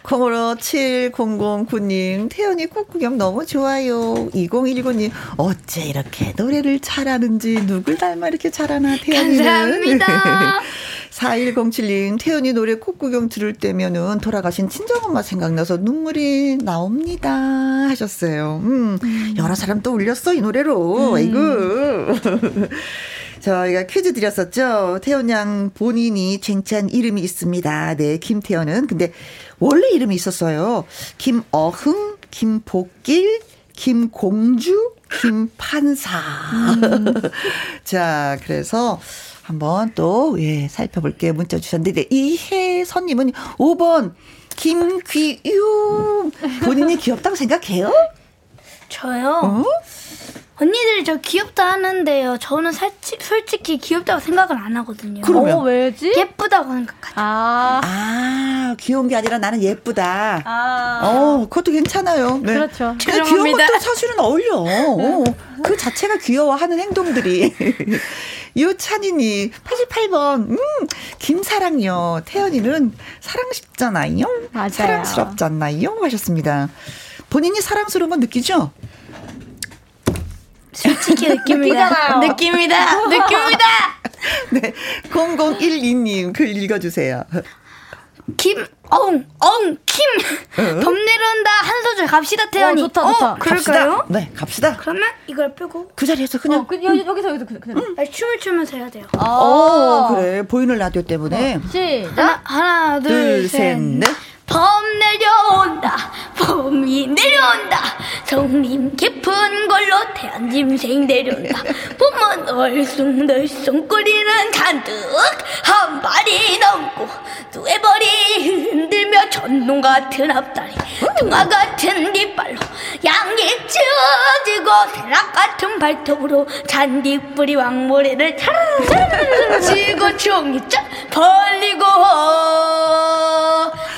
A: 콩으로 7009님, 태연이 꽃구경 너무 좋아요. 2019님, 어째 이렇게 노래를 잘하는지, 누굴 닮아 이렇게 잘하나, 태연이는.
B: 감사합니다. [laughs]
A: 4107님, 태연이 노래 꽃구경 들을 때면은 돌아가신 친정엄마 생각나서 눈물이 나옵니다. 하셨어요. 음, 여러 사람 또 울렸어, 이 노래로. 아이고. [laughs] 저희가 퀴즈 드렸었죠. 태연 양 본인이 쟁취한 이름이 있습니다. 네, 김태연은. 근데 원래 이름이 있었어요. 김어흥, 김복길, 김공주, 김판사. [laughs] 자, 그래서 한번 또, 예, 살펴볼게요. 문자 주셨는데, 네, 이혜선님은 5번, 김귀유. 본인이 귀엽다고 생각해요?
B: 저요?
A: 어?
B: 언니들이 저 귀엽다 하는데요. 저는 살치, 솔직히 귀엽다고 생각을 안 하거든요.
A: 그러면?
C: 어, 왜지?
B: 예쁘다고 생각하죠.
C: 아.
A: 아, 귀여운 게 아니라 나는 예쁘다.
C: 아.
A: 어, 그것도 괜찮아요. 네.
C: 그렇죠.
A: 근데 귀여운. 것도 사실은 어울려. 어, 그 자체가 귀여워하는 행동들이. [laughs] 유찬이니 88번 음 김사랑요 태연이는 사랑스럽잖아요.
C: 맞아요.
A: 사랑스럽잖아요. 하셨습니다. 본인이 사랑스러운 건 느끼죠?
B: 솔직히 느낍니다. 느낍니다. 느낍니다. [laughs]
A: 네. 0012님 글 읽어주세요.
B: 김, 엉, 엉, 킴. 범 내려온다. 한 소절 갑시다, 태연이.
C: 어, 좋다, 좋다.
B: 그럴까요?
A: 갑시다. 네, 갑시다.
B: 그러면 이걸 빼고
A: 그 자리에서 그냥.
C: 어, 그, 여, 여기서 여기서 그, 그대로.
B: 아니, 춤을 추면서 해야 돼요.
C: 아.
A: 어, 그래. 보이는 라디오 때문에.
C: 시작.
B: 하나, 하나, 둘,
A: 둘,
B: 셋,
A: 셋, 넷.
B: 범 내려온다. 범이 내려온다. 성림 깊은 걸로 태안 짐생 내려온다. 봄은 얼숭덜숭 꼬리는 잔뜩 한 발이 넘고 두에 벌이 흔들며 전동 같은 앞다리 등화 같은 뒷발로 양기 찢어지고 대락 같은 발톱으로 잔디뿌리 왕모래를 차르르 지고 종이 쫙 벌리고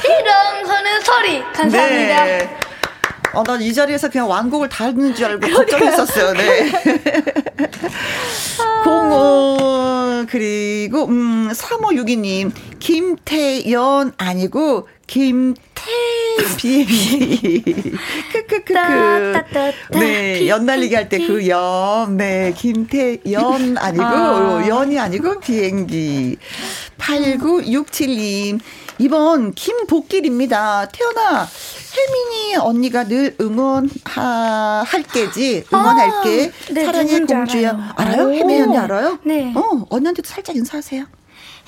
B: 일어 서는 소리 감사합니다.
A: 네. 어, 난 이 자리에서 그냥 완곡을 다 듣는 줄 알고 걱정했었어요. 네. [laughs] 공원 그리고 음 3562님 김태연 아니고 김 태비 [laughs] 크크크크
B: 따따따따.
A: 네 연날리기 할 때 그 연 네 김태연 아니고
C: 아.
A: 연이 아니고 비행기 8967님 이번 김복길입니다 태연아 혜민이 언니가 늘 응원할게지 응원할게
B: 아, 네,
A: 사랑해
B: 누군지
A: 공주야
B: 알아요.
A: 알아요?
B: 오.
A: 혜민이 언니 알아요?
B: 네.
A: 어 언니한테도 살짝 인사하세요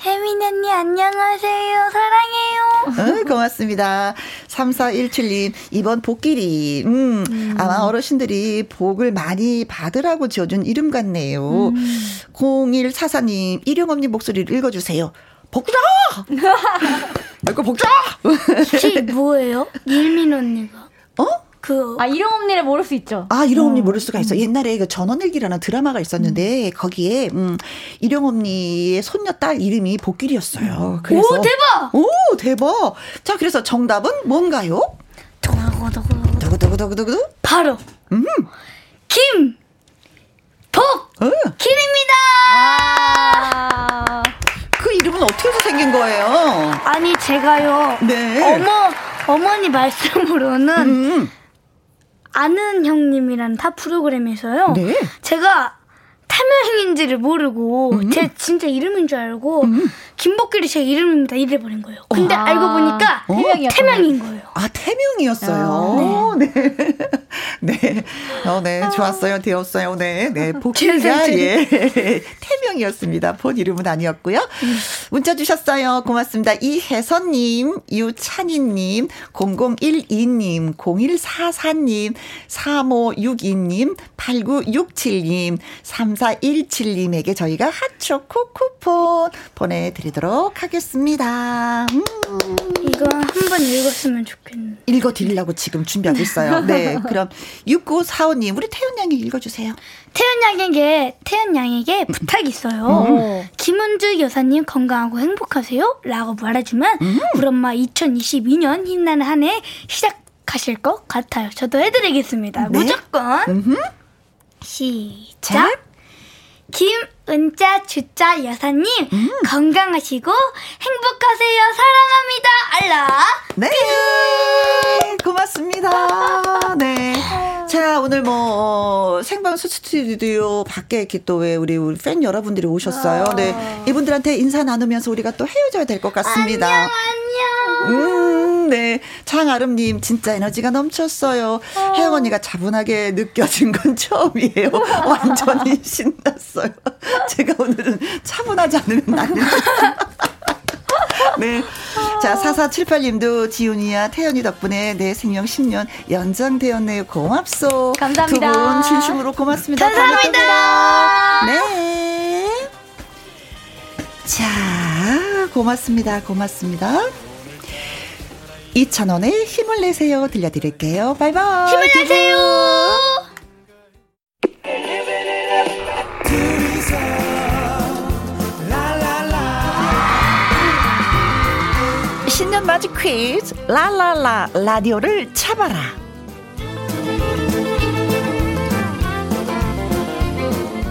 B: 혜민 언니 안녕하세요. 사랑해요.
A: 어, 고맙습니다. 3417님, 이번 복길이, 음, 아마 어르신들이 복을 많이 받으라고 지어준 이름 같네요. 0144님, 일용엄님 목소리를 읽어주세요. 복주라! 이거 복주라!
B: 혹시 뭐예요? 일민 언니가
A: 어?
B: 그
C: 아, 이름 언니를 모를 수 있죠.
A: 아, 일용엄니 모를 수가 있어. 옛날에 그 전원일기라는 드라마가 있었는데, 거기에, 음, 일용엄니의 손녀 딸 이름이 복길이었어요. 그래서.
B: 오 대박!
A: 오, 대박! 자, 그래서 정답은 뭔가요?
B: 도구도구
A: 두구두구두구두구?
B: 바로 김복
A: 어.
B: 김입니다.
C: 아.
A: 그 이름은 어떻게 해서 생긴 거예요?
B: 아니 제가요
A: 네.
B: 어머 어머니 말씀으로는
A: 음,
B: 아는 형님이라는 타 프로그램에서요.
A: 네.
B: 제가 타명인지를 모르고 제 진짜 이름인 줄 알고 김복길이 제 이름입니다. 이래버린 거예요. 근데
C: 아,
B: 알고 보니까
C: 태명이었던
B: 태명인 거예요.
A: 아, 태명이었어요. 네. 네. [laughs] 네. 어, 네. 좋았어요. 되었어요. 네. 네. 복귀가, 예. [laughs] 태명이었습니다. 본 이름은 아니었고요. 문자 주셨어요. 고맙습니다. 이혜선님, 유찬희님, 0012님, 0144님, 3562님, 8967님, 3417님에게 저희가 핫초코 쿠폰 보내드리도록 하겠습니다. 음.
B: 이거 한 번 읽었으면 좋겠는데.
A: 읽어드리려고 지금 준비하고 있어요. [laughs] 네. 그럼 6945님, 우리 태연 양이 읽어주세요.
B: 태연 양에게 태연 양에게 부탁이 있어요. 김은주 여사님 건강하고 행복하세요? 라고 말해주면 우리 엄마 2022년 힘나는 한 해 시작하실 것 같아요. 저도 해드리겠습니다.
A: 네.
B: 무조건 시작. 김은자 주자 여사님 건강하시고 행복하세요. 사랑합니다. 알라.
A: 네. 고맙습니다. 네. 자, 오늘 뭐, 어, 생방송 스튜디오 밖에 이렇게 또 왜 우리, 우리 팬 여러분들이 오셨어요. 네. 이분들한테 인사 나누면서 우리가 또 헤어져야 될 것 같습니다.
B: 안녕.
A: 음, 네. 장아름님, 진짜 에너지가 넘쳤어요. 혜영 언니가 차분하게 느껴진 건 처음이에요. [laughs] 완전히 신났어요. 제가 오늘은 차분하지 않으면 안 돼요. [laughs] 네. 자, 4478님도 지훈이야, 태연이 덕분에 내 생명 10년 연장되었네요. 고맙소.
C: 감사합니다.
A: 두 분 진심으로 고맙습니다.
B: 감사합니다.
A: 봬요. 네. 자, 고맙습니다. 고맙습니다. 2,000원에 힘을 내세요. 들려드릴게요. 바이바이.
B: 힘을 내세요.
A: 신년 맞이 퀴즈 라라라 라디오를 잡아라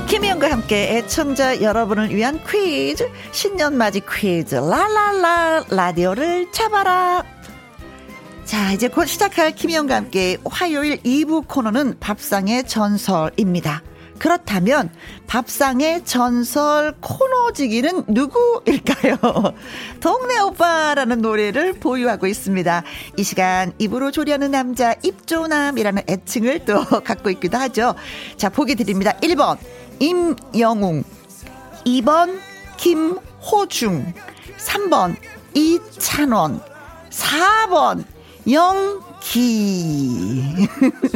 A: 김희영과 함께 애청자 여러분을 위한 퀴즈 신년 맞이 퀴즈 라라라 라디오를 잡아라 자 이제 곧 시작할 김희영과 함께 화요일 2부 코너는 밥상의 전설입니다 그렇다면 밥상의 전설 코너지기는 누구일까요? [laughs] 동네 오빠라는 노래를 보유하고 있습니다. 이 시간 입으로 조리하는 남자 입조남이라는 애칭을 또 [laughs] 갖고 있기도 하죠. 자 보기 드립니다. 1번 임영웅 2번 김호중 3번 이찬원 4번 영기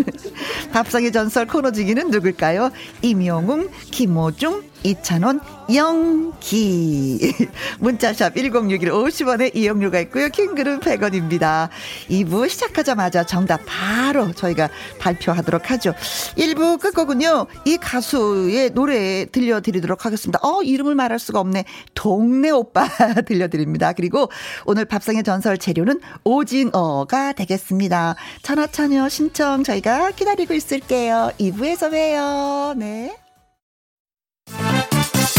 A: [laughs] 밥상의 전설 코너지기는 누굴까요? 임영웅, 김호중, 이찬원, 영기 [laughs] 문자샵 1061 50원에 이용료가 있고요. 킹그룹 100원입니다. 2부 시작하자마자 정답 바로 저희가 발표하도록 하죠. 1부 끝곡은요. 이 가수의 노래 들려드리도록 하겠습니다. 어 이름을 말할 수가 없네. 동네 오빠 [laughs] 들려드립니다. 그리고 오늘 밥상의 전설 재료는 오징어가 되겠습니다. 전화 참여 신청 저희가 기다리고 있을게요. 2부에서 봬요. 네.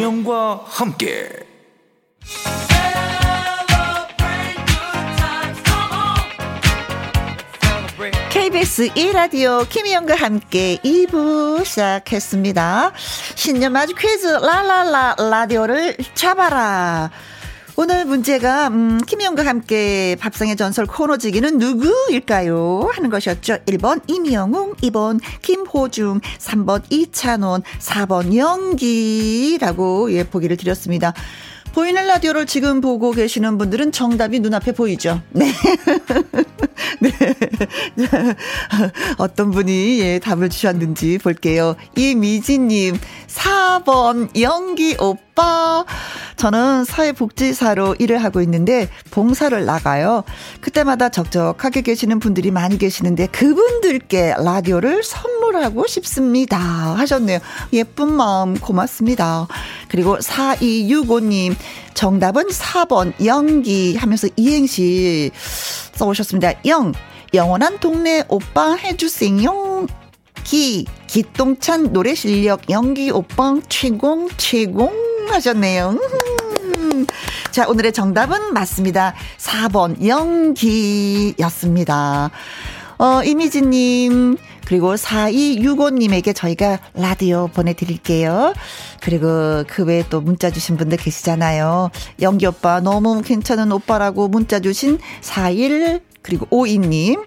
E: 김혜영과 함께
A: KBS 1라디오 김희영과 함께 2부 시작했습니다. 신년 맞이 퀴즈 라라라 라디오를 잡아라. 오늘 문제가 음, 김희영과 함께 밥상의 전설 코너지기는 누구일까요? 하는 것이었죠. 1번 임영웅, 2번 김호중, 3번 이찬원, 4번 영기라고 예 보기를 드렸습니다. 보이는 라디오를 지금 보고 계시는 분들은 정답이 눈앞에 보이죠. 네. [laughs] 네. [laughs] 어떤 분이 예, 답을 주셨는지 볼게요. 이미지님, 4번 영기 오빠. 저는 사회복지사로 일을 하고 있는데 봉사를 나가요. 그때마다 적적하게 계시는 분들이 많이 계시는데 그분들께 라디오를 선물하고 하고 싶습니다. 하셨네요. 예쁜 마음 고맙습니다. 그리고 4265님, 정답은 4번 연기 하면서 이행시 써오셨습니다. 영, 영원한 동네 오빠 해주세요. 기, 기똥찬 노래 실력 연기 오빠 최공, 최공 하셨네요. 음. 자, 오늘의 정답은 맞습니다. 4번 연기였습니다. 어, 이미지님, 그리고 4265님에게 저희가 라디오 보내드릴게요. 그리고 그 외에 또 문자 주신 분들 계시잖아요. 연기 오빠, 너무 괜찮은 오빠라고 문자 주신 41, 그리고 52님.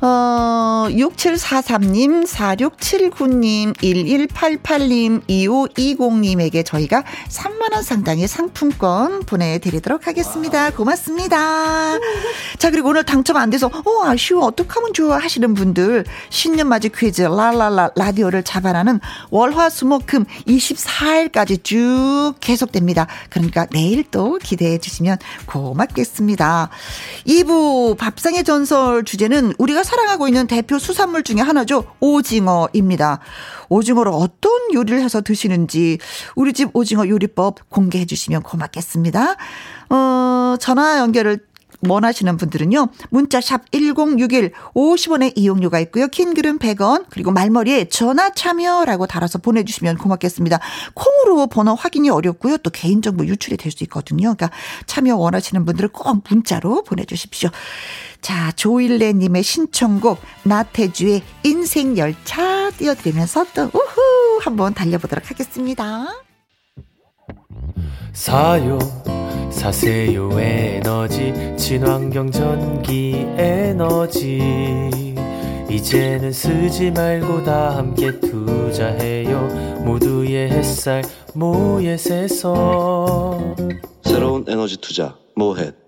A: 어, 6743님, 4679님, 1188님, 2520님에게 저희가 3만원 상당의 상품권 보내드리도록 하겠습니다. 고맙습니다. 자, 그리고 오늘 당첨 안 돼서, 어, 아쉬워. 어떡하면 좋아 하시는 분들, 신년맞이 퀴즈, 라라라, 라디오를 잡아라는 월화 수 목 금 24일까지 쭉 계속됩니다. 그러니까 내일 또 기대해 주시면 고맙겠습니다. 2부 밥상의 전설 주제는 우리가 사랑하고 있는 대표 수산물 중에 하나죠. 오징어입니다. 오징어를 어떤 요리를 해서 드시는지 우리 집 오징어 요리법 공개해 주시면 고맙겠습니다. 어, 전화 연결을 원하시는 분들은요. 문자샵 1061 50원의 이용료가 있고요. 킹글은 100원 그리고 말머리에 전화 참여라고 달아서 보내주시면 고맙겠습니다. 콩으로 번호 확인이 어렵고요. 또 개인정보 유출이 될 수 있거든요. 그러니까 참여 원하시는 분들은 꼭 문자로 보내주십시오. 자 조일레님의 신청곡 나태주의 인생열차 띄워드리면서 또 우후 한번 달려보도록 하겠습니다.
E: 사요 사세요 에너지. 친환경 전기 에너지. 이제는 쓰지 말고 다 함께 투자해요. 모두의 햇살 모예세서.
F: 새로운 에너지 투자 모햇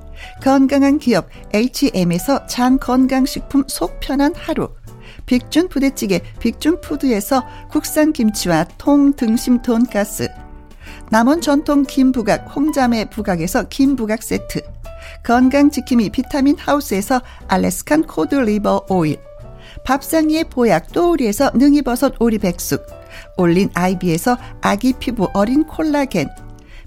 A: 건강한 기업 H&M에서 장 건강식품 속 편한 하루, 빅준 부대찌개 빅준푸드에서 국산 김치와 통 등심 돈가스, 남원 전통 김부각 홍자매 부각에서 김부각 세트. 건강지킴이 비타민 하우스에서 Alaskan cod liver oil. 밥상 위의 보약 또우리에서 능이버섯 오리 백숙. 올린 아이비에서 아기 피부 어린 콜라겐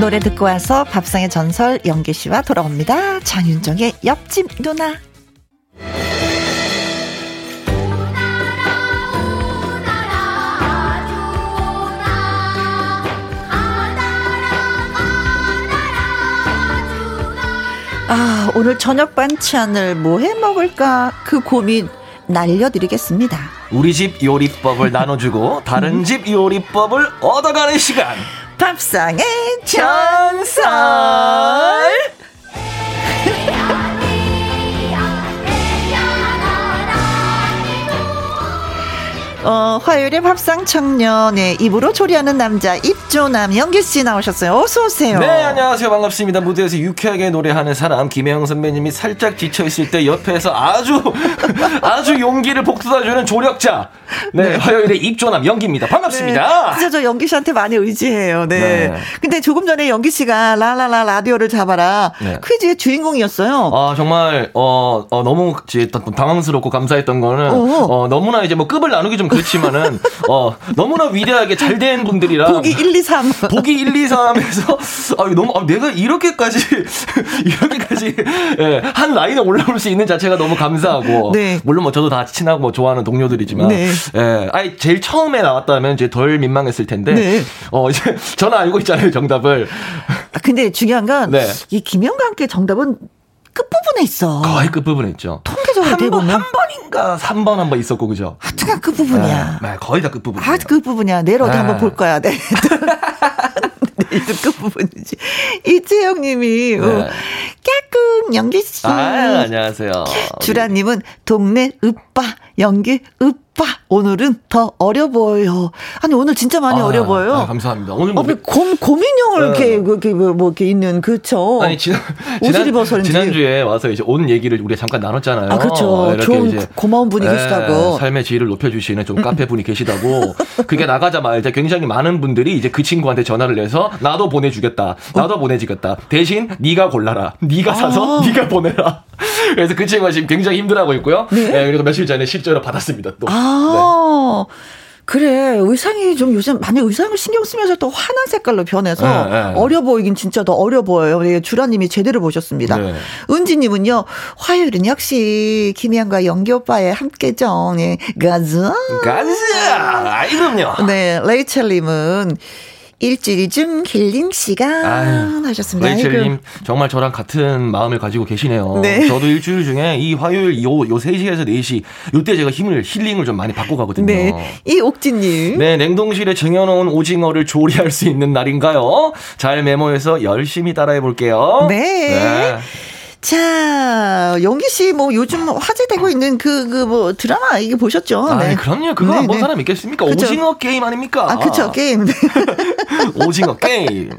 A: 노래 듣고 와서 밥상의 전설 연기 씨와 돌아옵니다. 장윤정의 옆집 누나. 아, 오늘 저녁 반찬을 뭐 해 먹을까? 그 고민 날려드리겠습니다.
G: 우리 집 요리법을 나눠주고 다른 집 요리법을 얻어가는 시간.
A: 밥상의 전설. 어, 화요일에 밥상 청년의 입으로 조리하는 남자 입조남 영기 씨 나오셨어요. 어서 오세요.
G: 네, 안녕하세요. 반갑습니다. 무대에서 유쾌하게 노래하는 사람 김혜영 선배님이 살짝 지쳐 있을 때 옆에서 아주 [laughs] 아주 용기를 북돋아 주는 조력자. 네, 화요일에 입조남 연기입니다. 반갑습니다.
A: 네, 진짜 저 연기 씨한테 많이 의지해요. 네.
G: 네.
A: 근데 조금 전에 연기 씨가 라라라 라디오를 잡아라
G: 네.
A: 퀴즈의 주인공이었어요.
G: 아 정말 어, 어, 너무 당황스럽고 감사했던 거는
A: 어.
G: 어, 너무나 이제 뭐 급을 나누기 좀 그렇지만은 어 너무나 위대하게 잘 된 분들이랑
A: 보기 1, 2, 3.
G: 보기 1, 2, 3에서 아 너무 아, 내가 이렇게까지 [laughs] 이렇게까지 예, 한 라인에 올라올 수 있는 자체가 너무 감사하고
A: 네.
G: 물론 뭐 저도 다 친하고 뭐 좋아하는 동료들이지만
A: 네.
G: 예, 아니 제일 처음에 나왔다면 이제 덜 민망했을 텐데
A: 네.
G: 어 이제 저는 알고 있잖아요 정답을
A: 아, 근데 중요한 건,
G: 네.
A: 이 김영과 함께 정답은 끝부분에 있어.
G: 거의 끝부분에 있죠.
A: 통계적으로
G: 한 번,
A: 대보면.
G: 한 번인가 3번 한 번 있었고 그죠?
A: 하여튼간 끝부분이야.
G: 네, 거의 다 끝부분.
A: 아, 끝부분이야. 내일 어디
G: 네.
A: 한번 볼 거야. 네. [laughs] 내일도 끝부분이지. 이채영 님이, 어,
G: 네.
A: 깨끔, 연기씨.
G: 아, 안녕하세요.
A: 주라님은 동네 으빠, 연기 으빠. 오늘은 더 어려 보여요. 아니, 오늘 진짜 많이
G: 아,
A: 어려 보여요.
G: 아, 감사합니다. 오늘
A: 어, 뭐왜 곰, 곰인형을
G: 네.
A: 이렇게, 그렇게 뭐, 뭐 이렇게 있는, 그쵸.
G: 아니 지난
A: 옷을 [laughs]
G: 지난,
A: 입어서인지.
G: 지난 주에 와서 이제 온 얘기를 우리가 잠깐 나눴잖아요.
A: 아, 그렇죠.
G: 이렇게
A: 좋은
G: 이제,
A: 고마운 분이
G: 예,
A: 계시다고.
G: 삶의 질을 높여주시는 좀 카페 분이 계시다고. [laughs] 그게 나가자마자 굉장히 많은 분들이 이제 그 친구한테 전화를 해서 나도 보내주겠다. 나도 보내주겠다. 대신 네가 골라라. 네가 사서
A: 아.
G: 네가 보내라. [laughs] 그래서 그 친구가 지금 굉장히 힘들어하고 있고요. 네. 그리고 며칠 전에 실제로 받았습니다. 또.
A: 아, 그래. 의상이 좀 요즘 많이 의상을 신경 쓰면서 또 환한 색깔로 변해서
G: 네, 네.
A: 어려 보이긴 진짜 더 어려 보여요. 예, 주라님이 제대로 보셨습니다.
G: 네.
A: 은지님은요, 화요일은 역시 김희영과 영기 오빠의 함께죠. 예, 가자.
G: 가자. 아이 그럼요.
A: 네, 레이첼님은 일주일 중 힐링 시간
G: 아유,
A: 하셨습니다.
G: 레이첼님. 정말 저랑 같은 마음을 가지고 계시네요.
A: 네.
G: 저도 일주일 중에 이 화요일 요, 요 3시에서 4시 요때 제가 힘을 힐링을 좀 많이 받고 가거든요.
A: 네, 이 옥진님.
G: 네, 냉동실에 쟁여놓은 오징어를 조리할 수 있는 날인가요? 잘 메모해서 열심히 따라해 볼게요.
A: 네. 자, 영기 씨, 뭐, 요즘 화제되고 있는 그, 그, 뭐, 드라마, 이게 보셨죠?
G: 아, 그럼요. 그거
A: 네,
G: 안본
A: 네.
G: 사람 있겠습니까?
A: 그쵸.
G: 오징어 게임 아닙니까?
A: 아, 그쵸, 게임. [laughs]
G: 오징어 게임.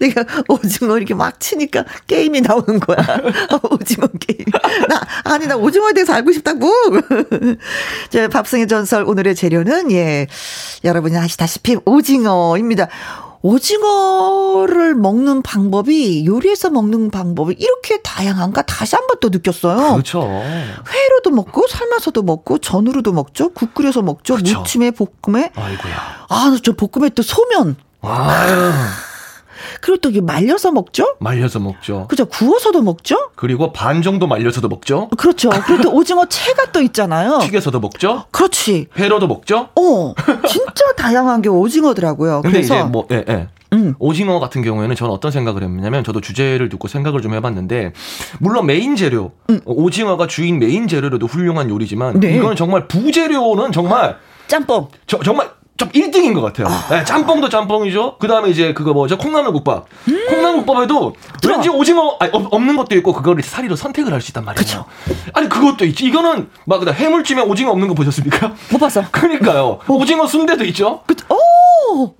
A: 내가 오징어 이렇게 막 치니까 게임이 나오는 거야. [laughs] 오징어 게임. 나, 아니, 나 오징어에 대해서 알고 싶다고. [laughs] 자, 밥상의 전설 오늘의 재료는, 예, 여러분이 아시다시피 오징어입니다. 오징어를 먹는 방법이 요리해서 먹는 방법이 이렇게 다양한가 다시 한 번 또 느꼈어요.
G: 그렇죠.
A: 회로도 먹고 삶아서도 먹고 전으로도 먹죠. 국 끓여서 먹죠.
G: 그쵸.
A: 무침에 볶음에.
G: 아이고야.
A: 아, 저 볶음에 또 소면.
G: 아유,
A: 그리고 또 이게 말려서 먹죠.
G: 말려서 먹죠.
A: 그죠. 구워서도 먹죠.
G: 그리고 반 정도 말려서도 먹죠.
A: 그렇죠. 그리고 또 오징어 채가 또 있잖아요. [laughs]
G: 튀겨서도 먹죠.
A: 그렇지.
G: 회로도 먹죠.
A: 어, 진짜 다양한 게 오징어더라고요.
G: 근데
A: 그래서
G: 이제 뭐, 예, 예.
A: 음.
G: 오징어 같은 경우에는 저는 어떤 생각을 했냐면 저도 주제를 듣고 생각을 좀 해봤는데 물론 메인 재료 어, 오징어가 주인 메인 재료로도 훌륭한 요리지만
A: 음. 네.
G: 이거는 정말 부재료는 정말
A: 짬뽕.
G: 저, 정말 좀 1등인 것 같아요. 네, 짬뽕도 짬뽕이죠. 그 다음에 이제 그거 뭐죠? 콩나물국밥. 콩나물국밥에도 왠지 오징어 아니, 없- 없는 것도 있고 그거를 사리로 선택을 할 수 있단 말이에요. 아니 그것도 있지. 이거는 막 그다음 해물찜에 오징어 없는 거 보셨습니까?
A: 못 봤어. [laughs]
G: 그러니까요. 오징어 순대도 있죠.
A: 그, 오!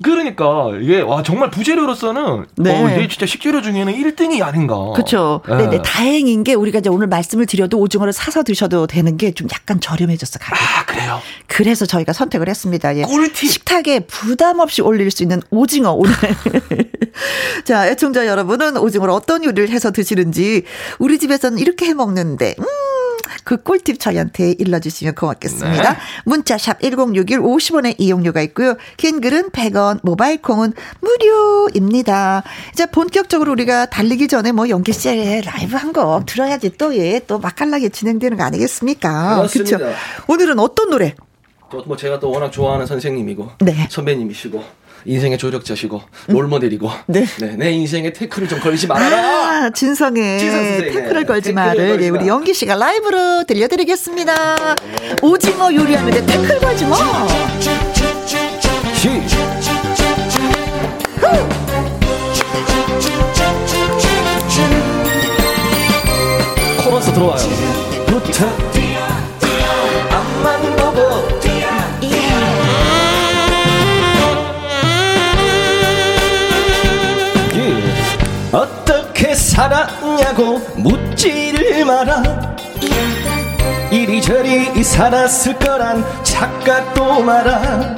G: 그러니까 이게 와 정말 부재료로서는
A: 네.
G: 어, 이게 진짜 식재료 중에는 1등이 아닌가.
A: 그렇죠.
G: 예.
A: 네네. 다행인 게 우리가 이제 오늘 말씀을 드려도 오징어를 사서 드셔도 되는 게 좀 약간 저렴해졌어 가격.
G: 아 그래요.
A: 그래서 저희가 선택을 했습니다. 예.
G: 꿀팁.
A: 식탁에 부담 없이 올릴 수 있는 오징어 오늘. [laughs] 자, 애청자 여러분은 오징어를 어떤 요리를 해서 드시는지 우리 집에서는 이렇게 해 먹는데 음. 그 꿀팁 저희한테 일러주시면 고맙겠습니다.
G: 네.
A: 문자샵 1061 50원의 이용료가 있고요. 긴 글은 100원, 모바일 콩은 무료입니다. 이제 본격적으로 우리가 달리기 전에 뭐 연기 씨의 라이브 한곡 들어야지 또 예, 또 맛깔나게 진행되는 거 아니겠습니까? 그쵸? 오늘은 어떤 노래?
G: 또 뭐 제가 또 워낙 좋아하는 선생님이고
A: 네.
G: 선배님이시고 인생의 조력자시고 롤모델이고
A: 네.
G: 내 인생에 태클을 좀 걸지 말아라.
A: 아, 진성의. 태클을 걸지
G: 걸지
A: 예, 우리
G: 마.
A: 연기 씨가 라이브로 들려드리겠습니다. 오징어 요리하는데 태클 걸지 마.
G: 시. 코러스 들어와요. 부터 어떻게 살았냐고 묻지를 마라. 이리저리 살았을 거란 착각도 마라.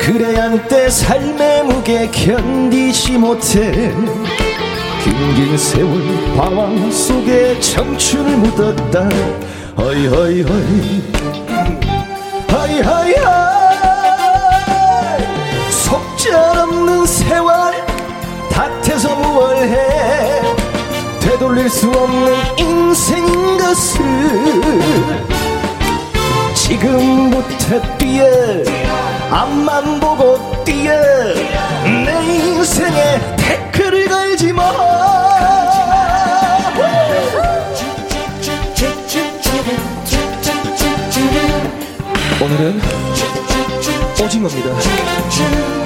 G: 그래 한때 삶의 무게 견디지 못해. 긴긴 세월 방황 속에 청춘을 묻었다. 허이 허이 허이. 허이 하이 하이. 속절없는 세월 탓해서 무얼해? 되돌릴 수 없는 인생인 것을 지금부터 뛰어 앞만 보고 뛰어 내 인생에 태클을 걸지 마. 오늘은 오징어입니다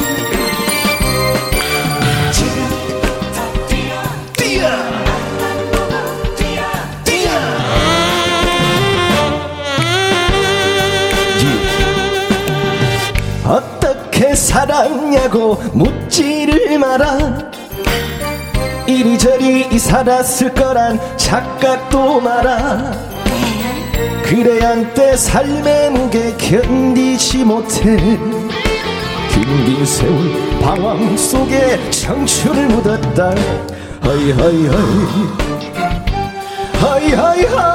G: 어떻게 살았냐고 묻지를 마라. 이리저리 살았을 거란 착각도 마라. 그래 한때 삶의 무게 견디지 못해. 긴긴 세월 방황 속에 청춘을 묻었다. 허이 허이 허이. 허이 허이 허이.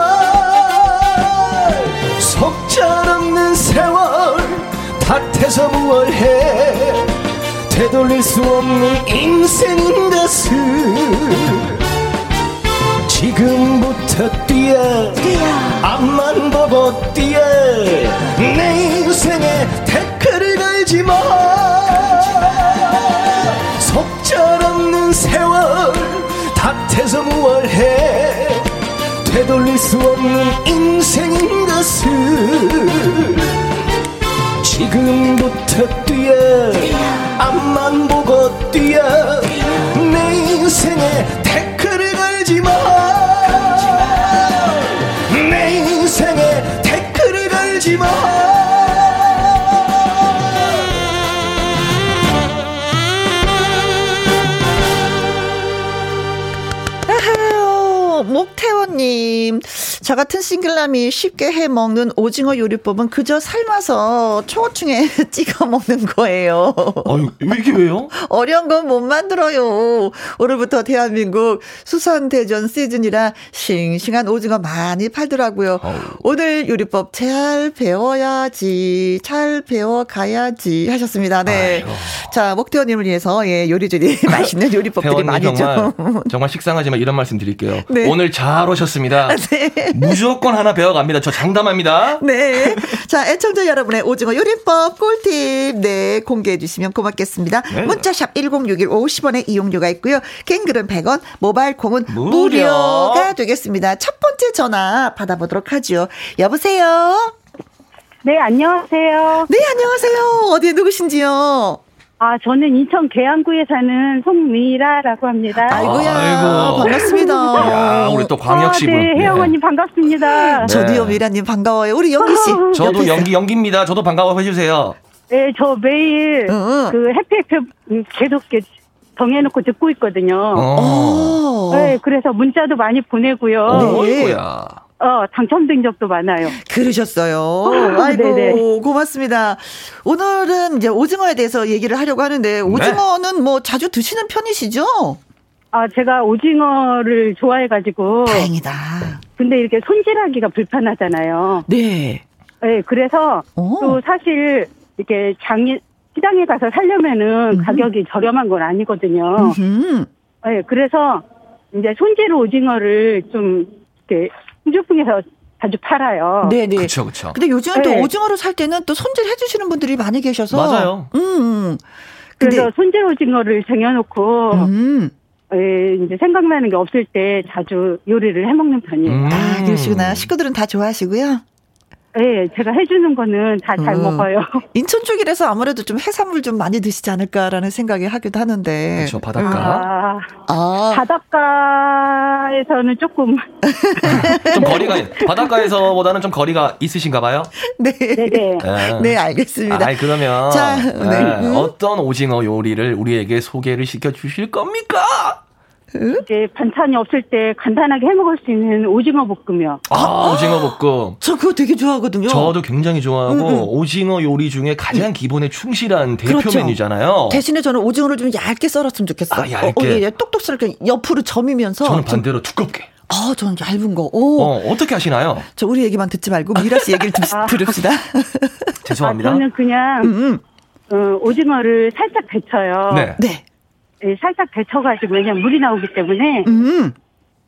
G: 속절없는 세월 탓해서 무얼해 되돌릴 수 없는 인생인 것을 지금부터 뛰어 앞만 보고 뛰어. 내 인생에 태클을 걸지 마. 속절없는 세월 탓해서 무얼해 되돌릴 수 없는 인생인 것을 지금부터 뛰어. 앞만 보고 뛰어. 내 인생에 태클을 걸지 마 내 인생에 태클을 걸지 마.
A: 아유, 목태원님. 저 같은 싱글남이 쉽게 해 먹는 오징어 요리법은 그저 삶아서 초고층에 [laughs] 찍어 먹는 거예요.
H: 아유, 이게 왜요?
A: 어려운 건 못 만들어요. 오늘부터 대한민국 수산대전 시즌이라 싱싱한 오징어 많이 팔더라고요. 오늘 요리법 잘 배워야지, 잘 배워가야지 하셨습니다. 네. 자, 목태원님을 위해서 예, 요리조리 [laughs] 맛있는 요리법들이 많이
H: 정말
A: 좀.
H: 정말 식상하지만 이런 말씀 드릴게요.
A: 네.
H: 오늘 잘 오셨습니다.
A: 네.
H: 무조건 하나 배워갑니다. 저 장담합니다. [laughs]
A: 네. 자, 애청자 여러분의 오징어 요리법 꿀팁, 네, 공개해 주시면 고맙겠습니다.
H: 네.
A: 문자샵 1061 50원의 이용료가 있고요. 갱글은 100원, 모바일 콩은
H: 무료.
A: 무료 가 되겠습니다. 첫 번째 전화 받아보도록 하죠. 여보세요?
I: 네, 안녕하세요.
A: 네, 안녕하세요. 어디에 누구신지요?
I: 아, 저는 인천 계양구에 사는 송미라라고 합니다.
A: 아이고야.
H: 아이고.
A: 반갑습니다.
H: 야, 우리 또 광역시 분.
I: 아, 네, 혜영 언니 반갑습니다. [laughs]
H: 네.
A: 저도요, 미라님 반가워요. 우리 영기씨. [laughs]
H: 저도 연기 연기입니다. 저도 반가워 해주세요.
I: 네, 저 매일
A: 응.
I: 그 해피 해피 계속 이렇게 정해놓고 듣고 있거든요.
H: 어.
A: 어.
I: 네, 그래서 문자도 많이 보내고요.
A: 네.
H: 어,
I: 당첨된 적도 많아요.
A: 그러셨어요. [laughs]
I: 네네.
A: 아이고, 고맙습니다. 오늘은 이제 오징어에 대해서 얘기를 하려고 하는데, 오징어는 뭐 자주 드시는 편이시죠?
I: 아, 제가 오징어를 좋아해가지고.
A: 다행이다.
I: 근데 이렇게 손질하기가 불편하잖아요.
A: 네.
I: 네, 그래서
A: 오.
I: 또 사실 이렇게 장이 시장에 가서 살려면은 가격이 저렴한 건 아니거든요.
A: 음.
I: 네, 그래서 이제 손질 오징어를 좀 이렇게 후주풍에서 자주 팔아요.
A: 네네.
H: 그쵸, 그쵸.
A: 근데 요즘은 또
I: 네.
A: 오징어를 살 때는 또 손질 해 주시는 분들이 많이 계셔서.
H: 맞아요.
A: 음, 음.
I: 그래서
A: 근데,
I: 손질 오징어를 쟁여놓고
A: 음.
I: 예, 이제 생각나는 게 없을 때 자주 요리를 해 먹는 편이에요.
H: 음.
A: 아, 그러시구나. 식구들은 다 좋아하시고요.
I: 예, 제가 해주는 거는 다잘
A: 음.
I: 먹어요. [laughs]
A: 인천 쪽이라서 아무래도 좀 해산물 좀 많이 드시지 않을까라는 생각이 하기도 하는데.
H: 그쵸, 바닷가.
I: 아,
A: 아,
I: 바닷가에서는 조금 [laughs]
H: 좀 거리가, 바닷가에서보다는 좀 거리가 있으신가 봐요?
A: 네.
I: 네네.
H: 네.
A: 네, 알겠습니다.
H: 아이, 그러면.
A: 자, 네.
H: 네,
A: 음.
H: 어떤 오징어 요리를 우리에게 소개를 시켜 주실 겁니까?
I: 이제 반찬이 없을 때 간단하게 해 먹을 수 있는 오징어 볶음이요.
H: 아, 오징어 볶음.
A: 저 그거 되게 좋아하거든요.
H: 저도 굉장히 좋아하고
A: 음, 음.
H: 오징어 요리 중에 가장 기본에 충실한 대표
A: 그렇죠.
H: 메뉴잖아요.
A: 대신에 저는 오징어를 좀 얇게 썰었으면 좋겠어요.
H: 아, 얇게?
A: 어, 예, 예, 똑똑스럽게 옆으로 점이면서.
H: 저는
A: 좀-
H: 반대로 두껍게.
A: 아, 저는 얇은 거. 오.
G: 어, 어떻게 하시나요?
A: 저 우리 얘기만 듣지 말고 미라 씨 얘기를 들, [laughs] 들읍시다.
G: 죄송합니다.
I: 아, 저는 그냥
A: 음,
I: 어, 오징어를 살짝 데쳐요.
G: 네.
A: 네.
I: 예, 살짝 데쳐가지고 왜냐면 물이 나오기 때문에
A: 음.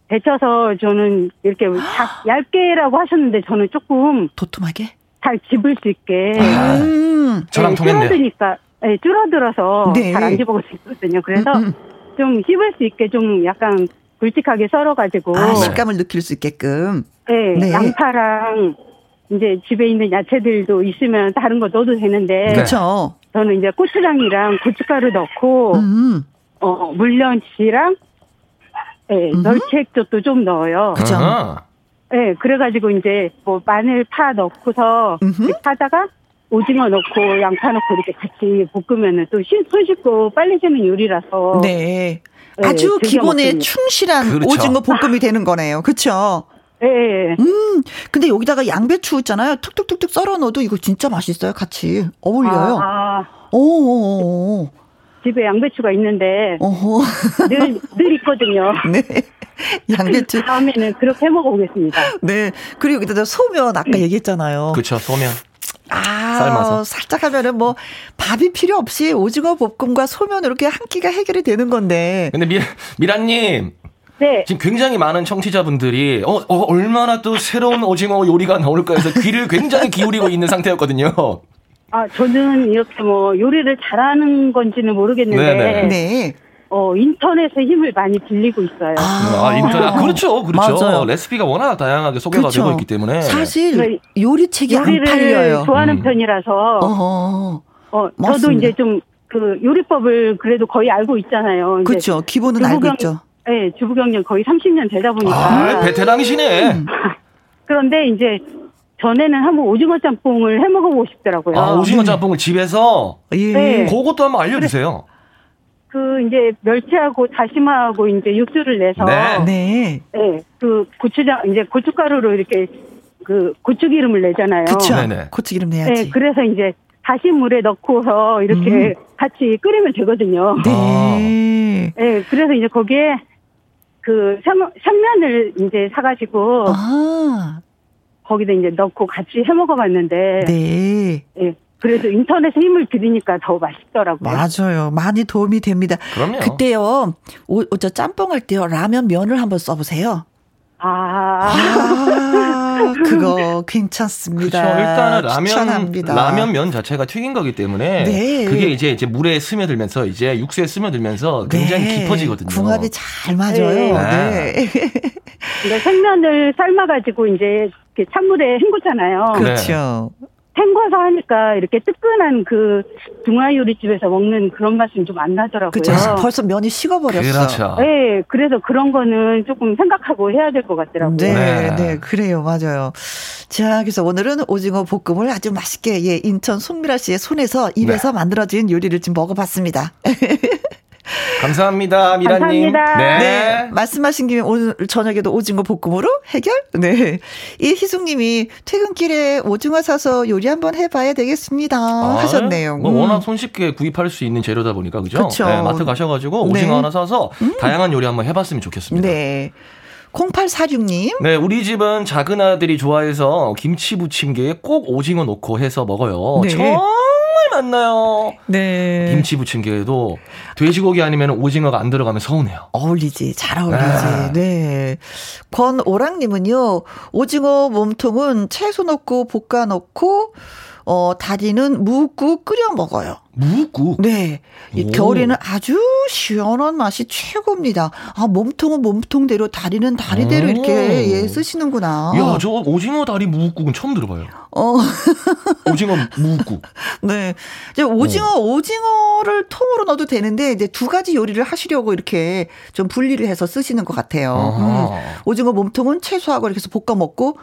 I: 데쳐서 저는 이렇게 [gasps] 작, 얇게라고 하셨는데 저는 조금
A: 도톰하게.
I: 잘 집을 수 있게
A: 음.
G: 저랑
I: 예,
G: 통했네요.
I: 줄어드니까 예, 줄어들어서
A: 네.
I: 잘안 집어볼 수 있거든요. 그래서
A: 음, 음.
I: 좀 씹을 수 있게 좀 약간 굵직하게 썰어가지고
A: 아, 식감을 느낄 수 있게끔.
I: 예,
A: 네.
I: 양파랑 이제 집에 있는 야채들도 있으면 다른 거 넣어도 되는데
G: 네.
A: 그렇죠.
I: 저는 이제 고추장이랑 고춧가루 넣고
A: 음.
I: 어 물엿이랑 예,
A: 음.
I: 멸치액젓도 좀 넣어요.
A: 그죠.
G: 아하.
I: 예, 그래가지고 이제 뭐 마늘 파 넣고서 파다가 오징어 넣고 양파 넣고 이렇게 같이 볶으면은 또 신- 손 씻고 빨리 지는 요리라서
A: 네.
I: 네,
A: 아주 기본에
I: 먹습니다.
A: 충실한
G: 그렇죠.
A: 오징어 볶음이 되는 거네요. 그렇죠?
I: 예, 예.
A: 음. 근데 여기다가 양배추 있잖아요. 툭툭툭툭 썰어 넣어도 이거 진짜 맛있어요. 같이 어울려요.
I: 아, 아,
A: 오오오.
I: 집에 양배추가 있는데. 늘, 늘 있거든요. [laughs]
A: 네. 양배추.
I: 다음에는 그렇게 해 먹어보겠습니다.
A: 네. 그리고 여기다 소면 아까 얘기했잖아요.
G: 그쵸, 소면.
A: 아,
G: 삶아서.
A: 살짝 하면은 뭐 밥이 필요 없이 오징어 볶음과 소면 이렇게 한 끼가 해결이 되는 건데.
G: 근데 미, 미라님,
I: 네.
G: 지금 굉장히 많은 청취자분들이, 어, 어, 얼마나 또 새로운 오징어 요리가 나올까 해서 귀를 굉장히 기울이고 있는 상태였거든요.
I: 아, 저는 이렇게 뭐 요리를 잘하는 건지는 모르겠는데,
G: 네네.
A: 네.
I: 어, 인터넷의 힘을 많이 빌리고 있어요.
G: 아, 인터넷. 아, 그렇죠, 그렇죠.
A: 맞아요.
G: 레시피가 워낙 다양하게 소개가
A: 그렇죠.
G: 되고 있기 때문에.
A: 사실
I: 네.
A: 요리책이 안
I: 요리를
A: 팔려요.
I: 좋아하는
G: 음.
I: 편이라서,
A: 어허.
I: 어, 저도
A: 맞습니다.
I: 이제 좀 그 요리법을 그래도 거의 알고 있잖아요. 이제
A: 그렇죠. 기본은 알고
I: 주부경-
A: 있죠.
I: 네, 주부 경력 거의 30년 되다 보니까.
G: 아, 베테랑이시네. [laughs]
I: 그런데 이제 전에는 한번 오징어 짬뽕을 해 먹어보고 싶더라고요.
G: 아, 오징어 짬뽕을 집에서.
A: 예.
I: 네.
G: 그것도 한번 알려주세요.
I: 그 이제 멸치하고 다시마하고 이제 육수를 내서
G: 네.
A: 네.
I: 네, 그 고추장 이제 고춧가루로 이렇게 그 고추기름을 내잖아요.
A: 그쵸.
G: 네네.
A: 고추기름 내야지.
I: 네, 그래서 이제 다시 물에 넣고서 이렇게
A: 음.
I: 같이 끓이면 되거든요.
A: 네.
I: 네, 그래서 이제 거기에 그 생, 생면을 이제 사가지고
A: 아.
I: 거기다 이제 넣고 같이 해 먹어봤는데,
A: 네.
I: 예, 그래도 인터넷에 힘을 들이니까 더 맛있더라고요.
A: 맞아요. 많이 도움이 됩니다.
G: 그럼요.
A: 그때요, 오, 저 짬뽕 할 때요, 라면 면을 한번 써보세요.
I: 아,
A: 아, 그거 [laughs] 괜찮습니다.
G: 그렇죠. 일단은 라면
A: 추천합니다.
G: 라면 면 자체가 튀긴 거기 때문에
A: 네.
G: 그게 이제 이제 물에 스며들면서 이제 육수에 스며들면서 굉장히
A: 네.
G: 깊어지거든요.
A: 궁합이 잘 맞아요.
I: 네.
A: 네.
I: 이제 생면을 삶아가지고 이제 찬물에 헹구잖아요.
G: 그-
A: 그렇죠.
I: 헹궈서 하니까 이렇게 뜨끈한 그 중화 요리집에서 먹는 그런 맛은 좀 안 나더라고요.
A: 그렇죠. [laughs] 벌써 면이 식어버렸어.
G: 그렇죠.
I: 네, 그래서 그런 거는 조금 생각하고 해야 될 것 같더라고요.
A: 네,
G: 네.
A: 네, 그래요, 맞아요. 자, 그래서 오늘은 오징어 볶음을 아주 맛있게, 예, 인천 송미라 씨의 손에서 입에서 만들어진 요리를 지금 먹어봤습니다. [laughs]
G: 감사합니다, 미라님.
I: 감사합니다.
G: 네.
A: 네. 말씀하신 김에 오늘 저녁에도 오징어 볶음으로 해결? 네. 이 희숙님이 퇴근길에 오징어 사서 요리 한번 해봐야 되겠습니다. 하셨네요.
G: 뭐
A: 음.
G: 워낙 손쉽게 구입할 수 있는 재료다 보니까 그죠?
A: 그쵸.
G: 네, 마트 가셔가지고 오징어
A: 네.
G: 하나 사서 다양한 요리 한번 해봤으면 좋겠습니다.
A: 네. 0846님.
G: 네, 우리 집은 작은 아들이 좋아해서 김치 부침개에 꼭 오징어 넣고 해서 먹어요.
A: 네.
G: 정말 맛나요.
A: 네.
G: 김치 부침개에도 돼지고기 아니면 오징어가 안 들어가면 서운해요.
A: 어울리지. 잘 어울리지.
G: 아.
A: 네. 권오랑님은요, 오징어 몸통은 채소 넣고 볶아 넣고, 어, 다리는 묵고 끓여 먹어요.
G: 무국.
A: 네. 이
G: 오.
A: 겨울에는 아주 시원한 맛이 최고입니다. 아, 몸통은 몸통대로, 다리는 다리대로
G: 오.
A: 이렇게 예, 쓰시는구나.
G: 야, 저 오징어 다리 무국은 처음 들어봐요.
A: 어, [laughs]
G: 오징어 무국.
A: 네. 이제 오징어, 오징어를 통으로 넣어도 되는데, 이제 두 가지 요리를 하시려고 이렇게 좀 분리를 해서 쓰시는 것 같아요. 음. 오징어 몸통은 채소하고 이렇게 해서 볶아 먹고,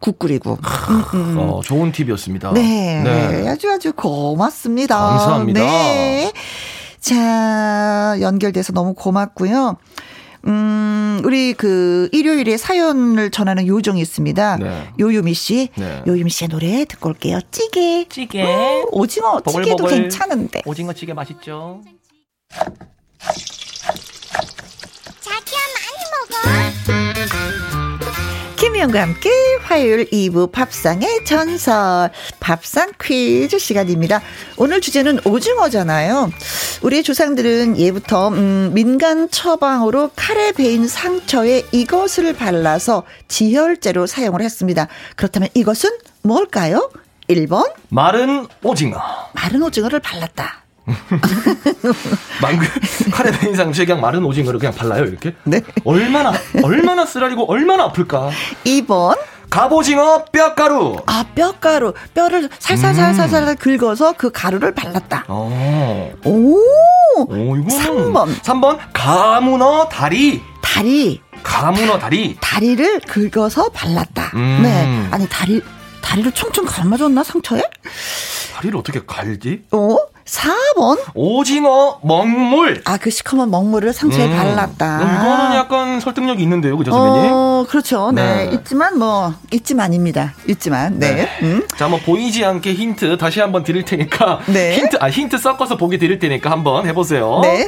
A: 국 끓이고. 음, 음.
G: 어, 좋은 팁이었습니다.
A: 네.
G: 네.
A: 아주 아주 고맙습니다.
G: 감사합니다.
A: 네. 자, 연결돼서 너무 고맙고요. 음, 우리 그 일요일에 사연을 전하는 요정이 있습니다.
G: 네.
A: 요유미 씨.
G: 네.
A: 요유미 씨의 노래 듣고 올게요. 찌개.
G: 찌개.
A: 음, 오징어 찌개도
G: 보글보글.
A: 괜찮은데.
G: 오징어 찌개 맛있죠?
D: 자기야 많이 먹어
A: 김혜영과 함께 화요일 2부 밥상의 전설 밥상 퀴즈 시간입니다. 오늘 주제는 오징어잖아요. 우리 조상들은 예부터 음, 민간 처방으로 칼에 베인 상처에 이것을 발라서 지혈제로 사용을 했습니다. 그렇다면 이것은 뭘까요? 1번
G: 마른 오징어.
A: 마른 오징어를 발랐다. [laughs]
G: 망그 카레 베인 상처에 그냥 마른 오징어를 그냥 발라요 이렇게?
A: 네.
G: 얼마나 얼마나 쓰라리고 얼마나 아플까?
A: 2번
G: 갑오징어 뼈가루.
A: 아 뼈가루 뼈를 살살살살살 긁어서 그 가루를 발랐다.
G: 어.
A: 오
G: 오, 이거
A: 3번
G: 3번 가문어 다리.
A: 다리
G: 가문어 다리.
A: 다리를 긁어서 발랐다.
G: 음.
A: 네. 아니 다리 다리를 총총 감아줬나 상처에?
G: 다리를 어떻게 갈지?
A: 어? 4번
G: 오징어 먹물.
A: 아 그 시커먼 먹물을 상처에
G: 음.
A: 발랐다.
G: 이거는 약간 설득력이 있는데요, 그죠 선배님?
A: 어, 그렇죠. 네.
G: 네.
A: 있지만 뭐 있지만입니다. 있지만 네. 음.
G: 자, 한번 보이지 않게 힌트 다시 한번 드릴 테니까
A: 네. [laughs]
G: 힌트 아 힌트 섞어서 보기 드릴 테니까 한번 해보세요.
A: 네.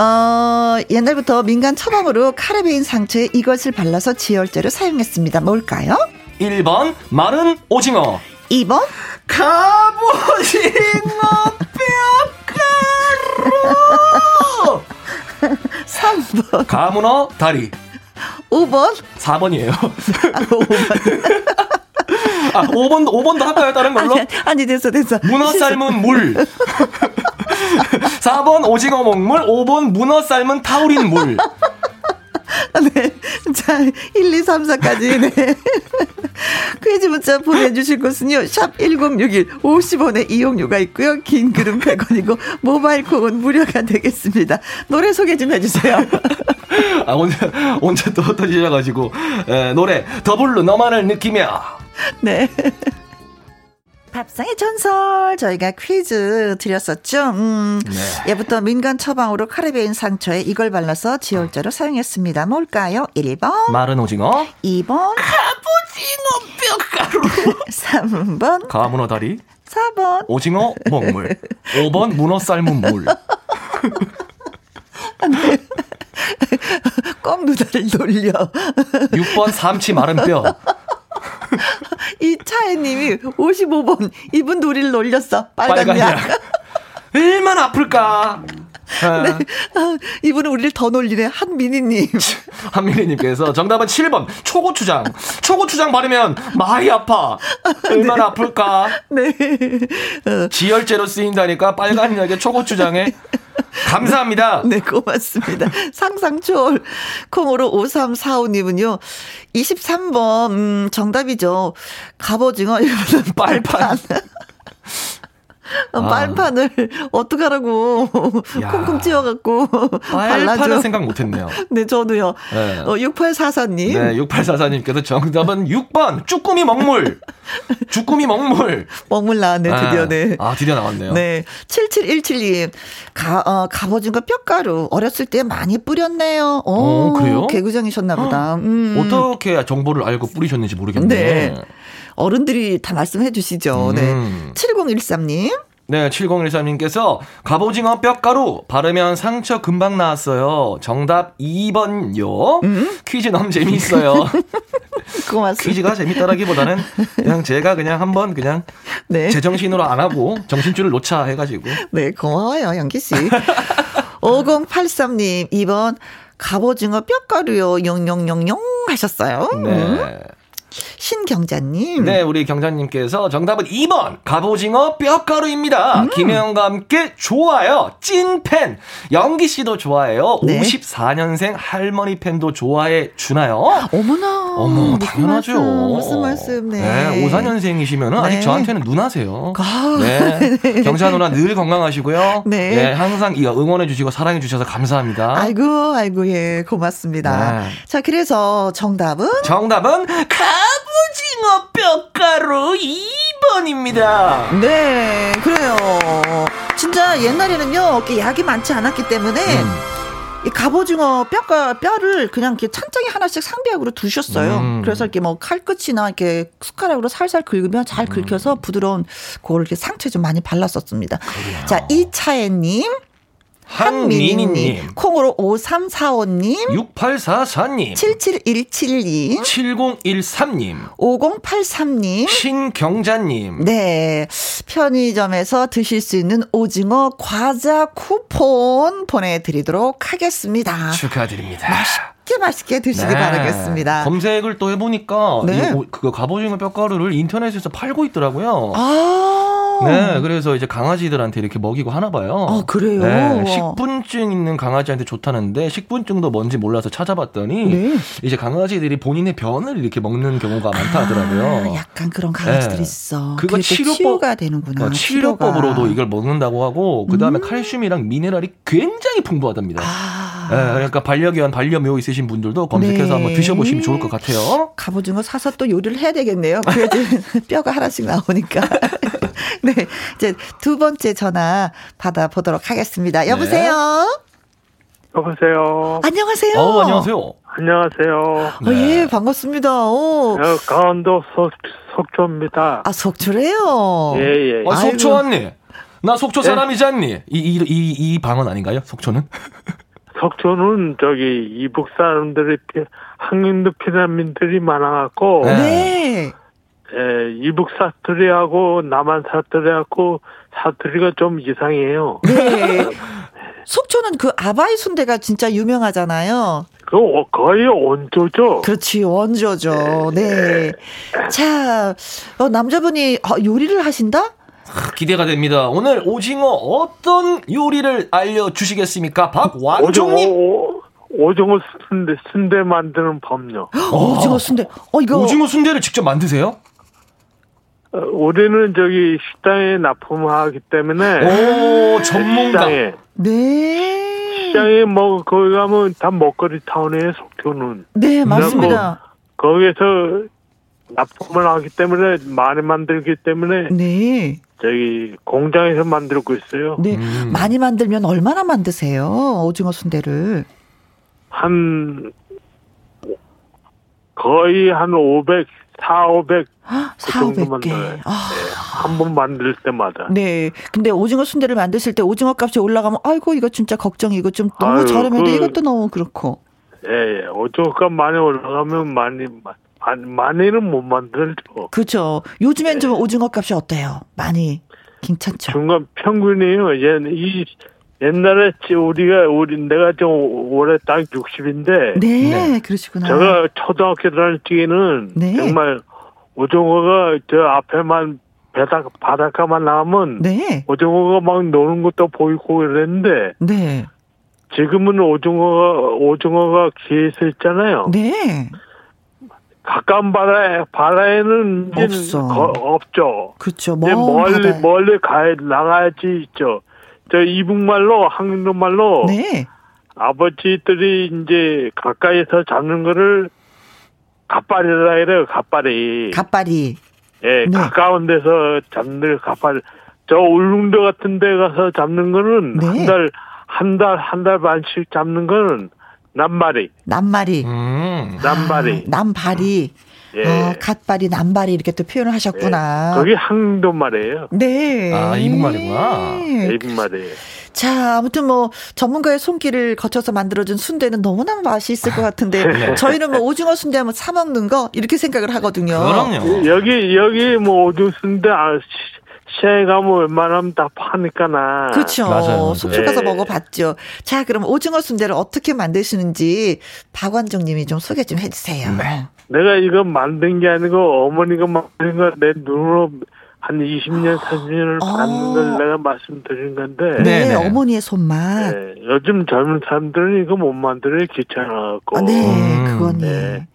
A: 어, 옛날부터 민간 처방으로 카레베인 상처에 이것을 발라서 지혈제로 사용했습니다. 뭘까요?
G: 1번 마른 오징어.
A: 2번
G: 갑오징어 [laughs] 뼈가루.
A: 3번
G: 가문어 다리.
A: 5번
G: 4번이에요.
A: 아, 5번 [laughs]
G: 아, 5번도 5번도 할까요? 다른 걸로?
A: 아니, 아니 됐어 됐어.
G: 문어 삶은 물. [laughs] 4번 오징어 먹물, 5번 문어 삶은 타우린 물.
A: 네. [laughs] 자, 1, 2, 3, 4까지, 네. [laughs] 퀴즈 문자 보내주실 곳은요, 샵 1061, 50원의 이용료가 있고요, 긴 글은 100원이고, 모바일 콩은 무료가 되겠습니다. 노래 소개 좀 해주세요. [laughs]
G: 아, 언제, 언제 또 터지셔가지고, 에, 노래, 더 블루 너만을 느끼며.
A: 네. 밥상의 전설 저희가 퀴즈 드렸었죠. 음,
G: 네.
A: 예부터 민간 처방으로 칼에 베인 상처에 이걸 발라서 지혈제로 사용했습니다. 뭘까요? 1번,
G: 마른 오징어,
A: 2번,
G: 뼈가루, [laughs]
A: 3번,
G: 가문어 다리,
A: 4번.
G: 오징어 먹물, 5번 문어 삶은 물.
A: 꼭 누나를 놀려.
G: 6번 삼치 마른 뼈. [laughs]
A: 이차혜님이 55번 이분 우리를 놀렸어. 빨간,
G: 빨간
A: 약.
G: 약. 얼마나 아플까? 에,
A: 아, 이분은 우리를 더 놀리네. 한민희님. [laughs]
G: 한민희님께서 정답은 7번 초고추장. 초고추장 바르면 많이 아파. 얼마나 아플까?
A: 네. 어,
G: 지혈제로 쓰인다니까 빨간 약에 초고추장에 감사합니다.
A: 네, 고맙습니다. 상상초월. 콩으로 5345님은요, 23번, 음, 정답이죠. 갑오징어, 이거는 빨판. 어,
G: 아.
A: 빨판을 [laughs] 어떡하라고
G: 야.
A: 콩콩
G: 빨판은
A: 발라줘.
G: 생각 못했네요.
A: 네, 저도요.
G: 네.
A: 어, 6844님.
G: 네, 6844님께서 정답은 6번 쭈꾸미 먹물. [laughs] 쭈꾸미 먹물.
A: 먹물 나왔네, 드디어, 네.
G: 아, 드디어 나왔네요.
A: 네. 7717님, 가, 어, 갑오징어 뼈가루 어렸을 때 많이 뿌렸네요. 오,
G: 어, 그래요?
A: 개구장이셨나 보다. 음.
G: 어떻게 정보를 알고 뿌리셨는지 모르겠네.
A: 네. 어른들이 다 말씀해 주시죠.
G: 음.
A: 네. 7013님.
G: 네, 7013님께서 갑오징어 뼈가루 바르면 상처 금방 나았어요. 정답 2번요.
A: 음?
G: 퀴즈 너무 재미있어요. [laughs]
A: 고맙습니다.
G: 퀴즈가 재밌다라기보다는 그냥 제가 그냥 한번 그냥
A: 네.
G: 제정신으로 안 하고 정신줄을 놓자 해가지고.
A: 네, 고마워요, 영기씨. 5083님, 2번, 갑오징어 뼈가루요, 용용용용 하셨어요. 음.
G: 네.
A: 신경자님.
G: 네, 우리 경자님께서 정답은 2번 갑오징어 뼈가루입니다.
A: 음.
G: 김혜영과 함께 좋아요. 찐팬. 영기 씨도 좋아해요.
A: 네.
G: 54년생 할머니 팬도 좋아해 주나요?
A: 어머나.
G: 어머, 당연하죠.
A: 무슨 말씀, 네.
G: 54년생이시면 은
A: 네.
G: 아직 저한테는 누나세요.
A: 아,
G: 네. [laughs] 경자 누나 늘 건강하시고요.
A: 네.
G: 항상 이 응원해 주시고 사랑해 주셔서 감사합니다.
A: 아이고, 아이고, 예, 고맙습니다.
G: 네.
A: 자, 그래서 정답은?
G: 정답은 갑 오징어 뼈가루 2번입니다.
A: 네, 그래요. 진짜 옛날에는요, 이렇게 약이 많지 않았기 때문에,
G: 음.
A: 이 갑오징어 뼈가, 뼈를 그냥 이렇게 찬장에 하나씩 상비약으로 두셨어요.
G: 음.
A: 그래서 이렇게 뭐 칼끝이나 이렇게 숟가락으로 살살 긁으면 잘
G: 음.
A: 긁혀서 부드러운 그걸 이렇게 상처에 좀 많이 발랐었습니다. 자, 이차혜님. 한민희님. 콩으로 5345님,
G: 6844님.
A: 77172님,
G: 7013님.
A: 5083님,
G: 신경자님.
A: 네. 편의점에서 드실 수 있는 오징어 과자 쿠폰 보내드리도록 하겠습니다.
G: 축하드립니다.
A: 맛있게 맛있게 드시기
G: 네.
A: 바라겠습니다.
G: 검색을 또 해보니까
A: 네.
G: 이 오- 그거 갑오징어 뼈가루를 인터넷에서 팔고 있더라고요.
A: 아.
G: 네, 그래서 이제 강아지들한테 이렇게 먹이고 하나 봐요.
A: 아, 그래요?
G: 네, 식분증 있는 강아지한테 좋다는데 식분증도 뭔지 몰라서 찾아봤더니
A: 네.
G: 이제 강아지들이 본인의 변을 이렇게 먹는 경우가 많다 하더라고요.
A: 아, 약간 그런 강아지들이
G: 네.
A: 있어.
G: 그거 치료법-
A: 치유가 되는구나.
G: 어, 치료법으로도 이걸 먹는다고 하고 그 다음에 칼슘이랑 미네랄이 굉장히 풍부하답니다.
A: 아.
G: 네, 그러니까 반려견, 반려묘 있으신 분들도 검색해서
A: 네.
G: 한번 드셔보시면 좋을 것 같아요.
A: 갑오징어 사서 또 요리를 해야 되겠네요. 그래도 [laughs] 뼈가 하나씩 나오니까. [laughs] 네. 이제 두 번째 전화 받아보도록 하겠습니다. 여보세요?
J: 여보세요.
A: 안녕하세요.
G: 어, 안녕하세요.
J: 안녕하세요.
A: 어, 예, 반갑습니다. 오.
J: 어, 강원도 석, 석조입니다.
A: 아, 속초래요?
J: 예, 예.
G: 아, 속초
A: 아이고.
G: 언니. 나 속초 사람이지 않니? 이, 이, 이, 이 방언 아닌가요? 속초는? [laughs]
J: 석조는 저기 이북 사람들이 피- 항인도 피난민들이 많아갖고
G: 네.
A: 네.
J: 예, 이북 사투리하고 남한 사투리하고 사투리가 좀 이상해요.
A: 네. 속초는 그 아바이 순대가 진짜 유명하잖아요.
J: 그 어, 거의 온조죠.
A: 그렇지, 원조죠. 네. 자, 어, 남자분이 어, 요리를 하신다?
G: 기대가 됩니다. 오늘 오징어 어떤 요리를 알려주시겠습니까?
J: 오징어,
G: 박완종님.
J: 오- 오징어 순대, 순대 만드는 법요.
A: 오징어 순대. 어, 이거.
G: 오징어 순대를 직접 만드세요?
J: 어, 우리는 저기 식당에 납품하기 때문에
G: 오, 전문가.
J: 시장에
A: 네.
J: 시장에 뭐 거기 가면 다 먹거리 타운이에요 속초는
A: 네, 맞습니다.
J: 거기에서 납품을 하기 때문에 많이 만들기 때문에
A: 네.
J: 저기 공장에서 만들고 있어요.
A: 네.
G: 음.
A: 많이 만들면 얼마나 만드세요? 오징어 순대를.
J: 한 거의 한 500, 4, 500그
A: 4,
J: 정도
A: 500개.
J: 만들어요.
A: 아.
J: 한번 만들 때마다.
A: 네. 근데 오징어 순대를 만드실 때 오징어 값이 올라가면 아이고 이거 진짜 걱정이고 좀 너무
J: 아유,
A: 저렴해도
J: 그-
A: 이것도 너무 그렇고.
J: 예, 예. 오징어 값 많이 올라가면 많이 많이 많이는 못 만들죠.
A: 그렇죠. 요즘엔 좀 오징어 값이 어때요? 많이 괜찮죠.
J: 중간 평균이에요. 얘, 이 옛날에 찌- 우리가 우리 내가 좀 올해 딱 60인데
A: 네, 그러시구나.
J: 제가 초등학교 다닐 때는
A: 네.
J: 정말 오징어가 저 앞에만 바닥 바닷가만 나오면
A: 네.
J: 오징어가 막 노는 것도 보이고 그랬는데
A: 네.
J: 지금은 오징어가 오징어가 기에서 있잖아요.
A: 네.
J: 가까운 바다에 바다에는
A: 없어.
J: 거- 없죠.
A: 그렇죠.
J: 멀리
A: 바다에.
J: 멀리 가 나가야지 있죠. 저 이북말로 한국말로
A: 네.
J: 아버지들이 이제 가까이서 잡는 거를 갓발이라 그래요. 갓발이.
A: 갓발이.
J: 예,
A: 네.
J: 가까운 데서 잡는 걸 갓발. 저 울릉도 같은 데 가서 잡는 거는
A: 네.
J: 한 달 한 달 한 달 반씩 잡는 거는 남발이.
A: 남발이.
G: 음.
J: 남발이.
A: 아, 남발이.
J: 예.
A: 아, 갓발이 남발이 이렇게 또 표현을 하셨구나.
J: 거기 항도 말이에요.
A: 네.
G: 아, 이북말이구나.
J: 이북말이에요.
A: 자, 아무튼 뭐 전문가의 손길을 거쳐서 만들어준 순대는 너무나 맛있을 것 같은데
J: 네.
A: 저희는 뭐 오징어 순대하면 사 먹는 거 이렇게 생각을 하거든요.
G: 그럼요.
J: 여기 여기 뭐 오줌 쓴데 아, 시- 시장에 가면 웬만하면 다 파니까나.
A: 그렇죠. 속초 가서
J: 네.
A: 먹어봤죠. 자, 그럼 오징어 순대를 어떻게 만드시는지 박완종님이 좀 소개 좀 해주세요.
G: 네.
J: 내가 이거 만든 게 아니고 어머니가 만든 거 내 눈으로 한 20년 30년을
A: 아.
J: 봤는 걸 내가 말씀드린 건데.
A: 네,
G: 네, 네.
A: 어머니의 손맛.
J: 네, 요즘 젊은 사람들은 이거 못 만들어요 귀찮아갖고.
A: 아, 네,
G: 음,
A: 그거니.
J: 네.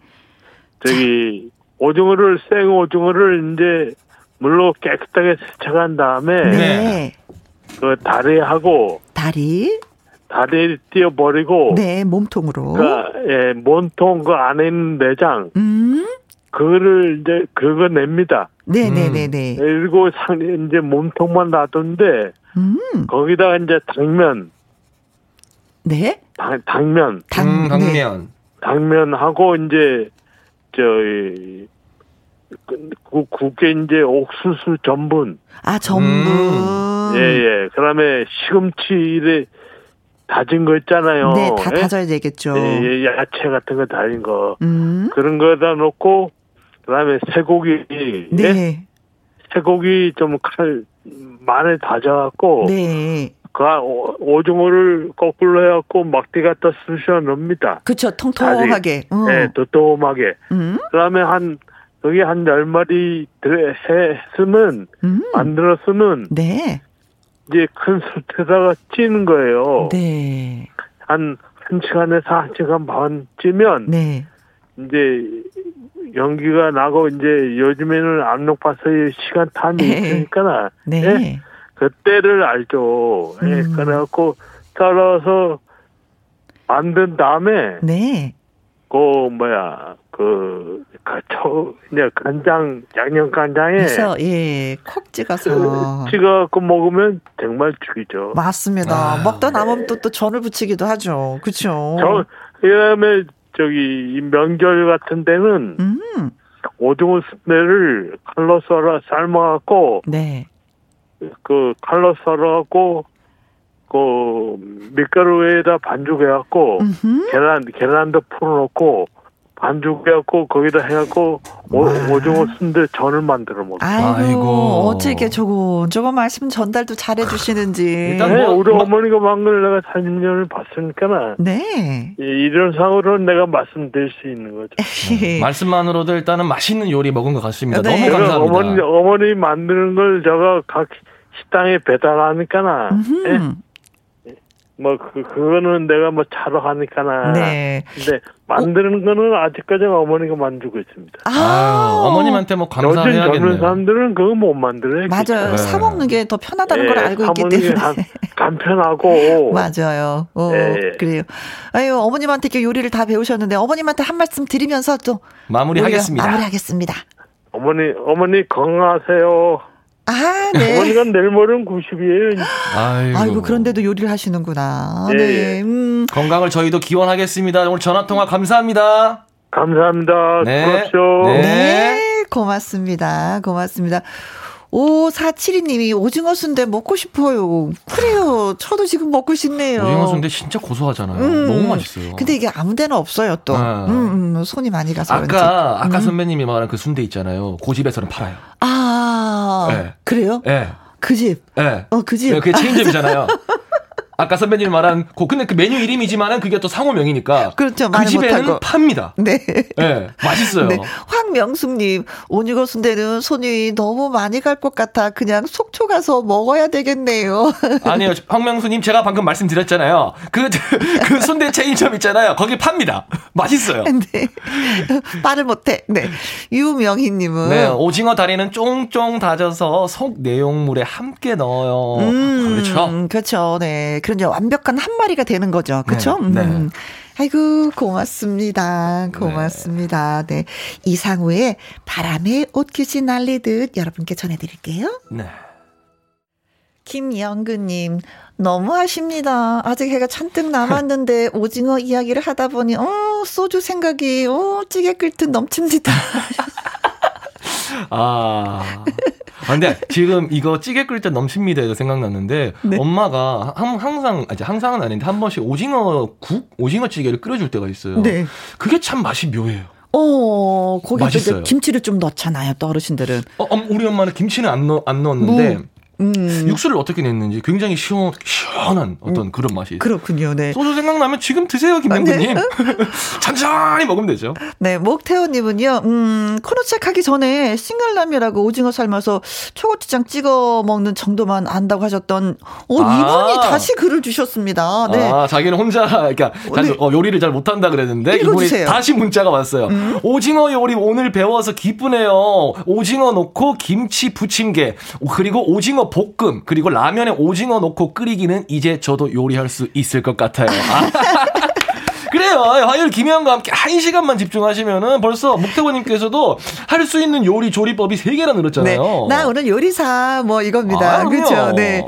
J: 저기 오징어를 생 오징어를 이제 물로 깨끗하게 세척한 다음에
A: 네.
J: 그 다리하고
A: 다리.
J: 다리 띄어버리고
A: 네, 몸통으로.
J: 그 예, 몸통 그 안에 있는 내장
A: 음.
J: 그거를 이제 그거 냅니다.
A: 네, 네, 네, 네.
J: 그리고 상 이제 몸통만 놔둔데
A: 음.
J: 거기다가 이제 당면
A: 네.
J: 당, 당면
A: 당,
G: 음,
A: 네.
G: 당면.
J: 당면하고 이제 저이 그- 그 국에 이제 옥수수 전분
A: 아, 전분.
J: 예예 그 다음에 시금치 이래 다진 거 있잖아요.
A: 네, 다
J: 예?
A: 다져야 되겠죠.
J: 예, 예, 야채 같은 거 다진 거
A: 음.
J: 그런 거에다 넣고 그 다음에 쇠고기 예?
A: 네.
J: 쇠고기 좀칼 마늘 다져갖고
A: 네.
J: 그 오- 오징어를 거꾸로 해갖고 막대 갖다 쑤셔 넣습니다.
A: 그쵸, 통통하게. 음.
J: 예, 도톰하게.
A: 음.
J: 그 다음에 한 여기 한 열 마리 들- 했으면
A: 음.
J: 만들었으면
A: 네.
J: 이제 큰 솥에다가 찌는 거예요.
A: 네.
J: 한, 한 시간에서 한 시간 반 찌면,
A: 네.
J: 이제, 연기가 나고, 이제, 요즘에는 압력밥솥에 시간 탐이
A: 예.
J: 있으니까,
A: 네.
J: 예? 그때를 알죠. 예,
A: 음.
J: 그래갖고, 썰어서 만든 다음에,
A: 네.
J: 그, 뭐야, 그, 가- 저, 이제 간장, 양념 간장에,
A: 그래서 예, 콕 찍어서
J: 찍어갖고 먹으면 정말 죽이죠.
A: 맞습니다.
G: 아,
A: 먹다 남으면 또, 또 전을 붙이기도 하죠. 그렇죠.
J: 저, 그 다음에 저기 이 명절 같은 데는
A: 음.
J: 오징어 순대를 칼로 썰어 삶아갖고
A: 네.
J: 그 칼로 썰어갖고 그 밀가루에다 반죽해갖고
A: 음흠.
J: 계란 계란도 풀어놓고 반죽해갖고 거기다 해갖고 오, 오징어 순대 전을 만들어 먹어요.
A: 아이고,
G: 아이고.
A: 어떻게 저거 저거 말씀 전달도 잘해 주시는지.
G: 일단
J: 네,
G: 뭐-
J: 우리
G: 마-
J: 어머니가 먹는 걸 내가 30년을 봤으니까
A: 네.
J: 이런 상으로는 내가 말씀드릴 수 있는 거죠.
G: 말씀만으로도 일단은 맛있는 요리 먹은 것 같습니다.
A: 네.
G: 너무 감사합니다.
J: 어머니, 어머니 만드는 걸 제가 각 식당에 배달하니까나, 예?
A: 음.
J: 뭐, 그, 그거는 내가 뭐 차로 하니까나.
A: 네.
J: 근데 만드는 거는 아직까지 어머니가 만들고 있습니다.
A: 아,
G: 아유, 어머님한테 뭐
J: 요즘 젊은
G: 감사해야겠네요.
J: 사람들은 그거 못 만들어요.
A: 맞아요.
G: 네.
A: 사 먹는 게 더 편하다는
J: 예,
A: 걸 알고 있기 때문에.
J: 간편하고. [laughs]
A: 맞아요. 어,
J: 예.
A: 그래요. 아유, 어머님한테 이렇게 요리를 다 배우셨는데 어머님한테 한 말씀 드리면서 또
G: 마무리하겠습니다.
A: 마무리하겠습니다.
J: 어머니, 어머니 건강하세요.
A: 아, 네.
J: 어머니가 내일 모레는 90이에요.
G: 아이고.
A: 아이고, 그런데도 요리를 하시는구나.
J: 예,
A: 네.
J: 예.
A: 음.
G: 건강을 저희도 기원하겠습니다. 오늘 전화 통화 감사합니다.
J: 감사합니다.
G: 네.
J: 수고하십시오.
G: 네.
A: 네, 고맙습니다. 고맙습니다. 5472님이 오징어 순대 먹고 싶어요. 그래요. 저도 지금 먹고 싶네요.
G: 오징어 순대 진짜 고소하잖아요.
A: 음.
G: 너무 맛있어요.
A: 근데 이게 아무 데나 없어요, 또.
G: 네.
A: 음, 음, 손이 많이 가서 그런지.
G: 아까 아까
A: 음.
G: 선배님이 말한 그 순대 있잖아요. 고집에서는 팔아요.
A: 아,
G: 네.
A: 그래요?
G: 예.
A: 그 집.
G: 예.
A: 어, 그 집.
G: 네, 그게 체인점이잖아요. [laughs] 아까 선배님이 말한 고 근데 그 메뉴 이름이지만은 그게 또 상호명이니까
A: 그렇죠.
G: 그 집에는
A: 못하고.
G: 팝니다.
A: 네.
G: 예. 맛있어요.
A: 네. 황명숙님, 오징어 순대는 손이 너무 많이 갈 것 같아. 그냥 속초 가서 먹어야 되겠네요. [laughs]
G: 아니요, 황명수님 제가 방금 말씀드렸잖아요. 그, 그 순대 체인점 있잖아요. 거기 팝니다. 맛있어요.
A: 네. 말을 못해. 네. 유명희님은.
G: 네, 오징어 다리는 쫑쫑 다져서 속 내용물에 함께 넣어요. 그렇죠.
A: 음, 그렇죠. 네. 그런 이제 완벽한 한 마리가 되는 거죠. 그렇죠?
G: 네,
A: 음. 아이고, 고맙습니다. 고맙습니다. 네. 이상우의 바람에 옷깃이 날리듯 여러분께 전해드릴게요.
G: 네.
A: 김영근님, 너무하십니다. 아직 해가 잔뜩 남았는데 [laughs] 오징어 이야기를 하다 보니, 어, 소주 생각이, 어, 찌개 끓듯 넘칩니다. [laughs]
G: 아. 아, 근데 지금 이거 찌개 끓일 때 넘칩니다에서 생각났는데
A: 네.
G: 엄마가 항- 항상 아니 항상은 아닌데 한 번씩 오징어 국 오징어 찌개를 끓여줄 때가 있어요.
A: 네.
G: 그게 참 맛이 묘해요.
A: 어, 거기
G: 맛있어요.
A: 김치를 좀 넣잖아요, 또 어르신들은.
G: 어, 엄- 우리 엄마는 김치는 안, 넣, 안 넣었는데
A: 뭐, 음.
G: 육수를 어떻게 냈는지 굉장히 시원 시원한 어떤 그런 맛이.
A: 그렇군요, 네.
G: 소주 생각나면 지금 드세요, 김영근님. [laughs] 천천히 먹으면 되죠.
A: 네, 목태호님은요, 음, 코너 시작하기 전에 싱글라면하고 오징어 삶아서 초고추장 찍어 먹는 정도만 안다고 하셨던, 어,
G: 아.
A: 이분이 다시 글을 주셨습니다. 네.
G: 아, 자기는 혼자, 그러니까 잘,
A: 네.
G: 어, 요리를 잘 못한다 그랬는데 이분이
A: 읽어주세요. 음.
G: 다시 문자가 왔어요. 오징어 요리 오늘 배워서 기쁘네요. 오징어 넣고 김치 부침개 그리고 오징어 볶음 그리고 라면에 오징어 넣고 끓이기는 이제 저도 요리할 수 있을 것 같아요. 아. [laughs] 요. 화요일 김혜영과 함께 한 시간만 집중하시면은 벌써 목태원님께서도 할 수 있는 요리 조리법이 세 개나
A: 네.
G: 늘었잖아요.
A: 나 오늘 요리사, 뭐 이겁니다.
G: 아.
A: 그렇죠. 네.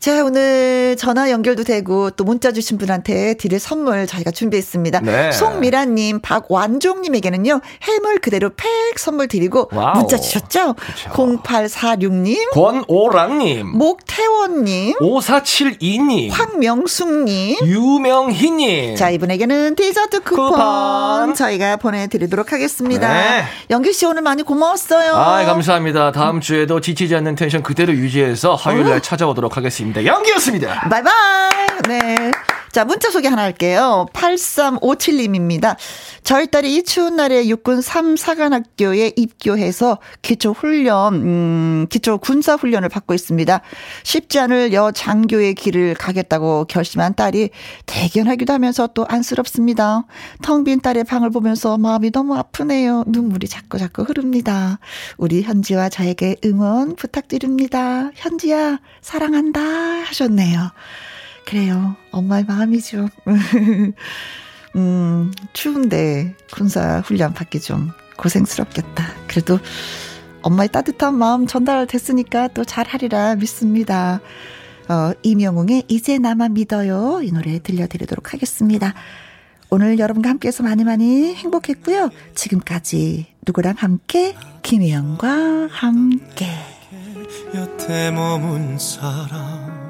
A: 자, 오늘 전화 연결도 되고 또 문자 주신 분한테 드릴 선물 저희가 준비했습니다.
G: 네.
A: 송미라님, 박완종님에게는요, 해물 그대로 팩 선물 드리고
G: 와우.
A: 문자 주셨죠? 0846님,
G: 권오랑님,
A: 목태원님,
G: 5472님,
A: 황명숙님,
G: 유명희님.
A: 자, 이분에게는 디저트 쿠폰,
G: 쿠폰.
A: 저희가 보내드리도록 하겠습니다.
G: 네.
A: 영규 씨 오늘 많이 고마웠어요.
G: 아, 감사합니다. 다음 주에도 지치지 않는 텐션 그대로 유지해서 화요일 날 찾아오도록 하겠습니다. 영규였습니다.
A: 바이바이. 네. 자, 문자 소개 하나 할게요. 8357님입니다. 저희 딸이 이 추운 날에 육군 3사관학교에 입교해서 기초 훈련, 음, 기초 군사 훈련을 받고 있습니다. 쉽지 않을 여 장교의 길을 가겠다고 결심한 딸이 대견하기도 하면서 또 안쓰럽습니다. 텅 빈 딸의 방을 보면서 마음이 너무 아프네요. 눈물이 자꾸 자꾸 흐릅니다. 우리 현지와 저에게 응원 부탁드립니다. 현지야, 사랑한다 하셨네요. 그래요. 엄마의 마음이죠. [laughs] 음, 추운데 군사 훈련 받기 좀 고생스럽겠다. 그래도 엄마의 따뜻한 마음 전달됐으니까 또 잘하리라 믿습니다. 어, 이명웅의 이제 나만 믿어요. 이 노래 들려드리도록 하겠습니다. 오늘 여러분과 함께해서 많이 많이 행복했고요. 지금까지 누구랑 함께? 김혜영과 함께.
K: 곁에 머문 사람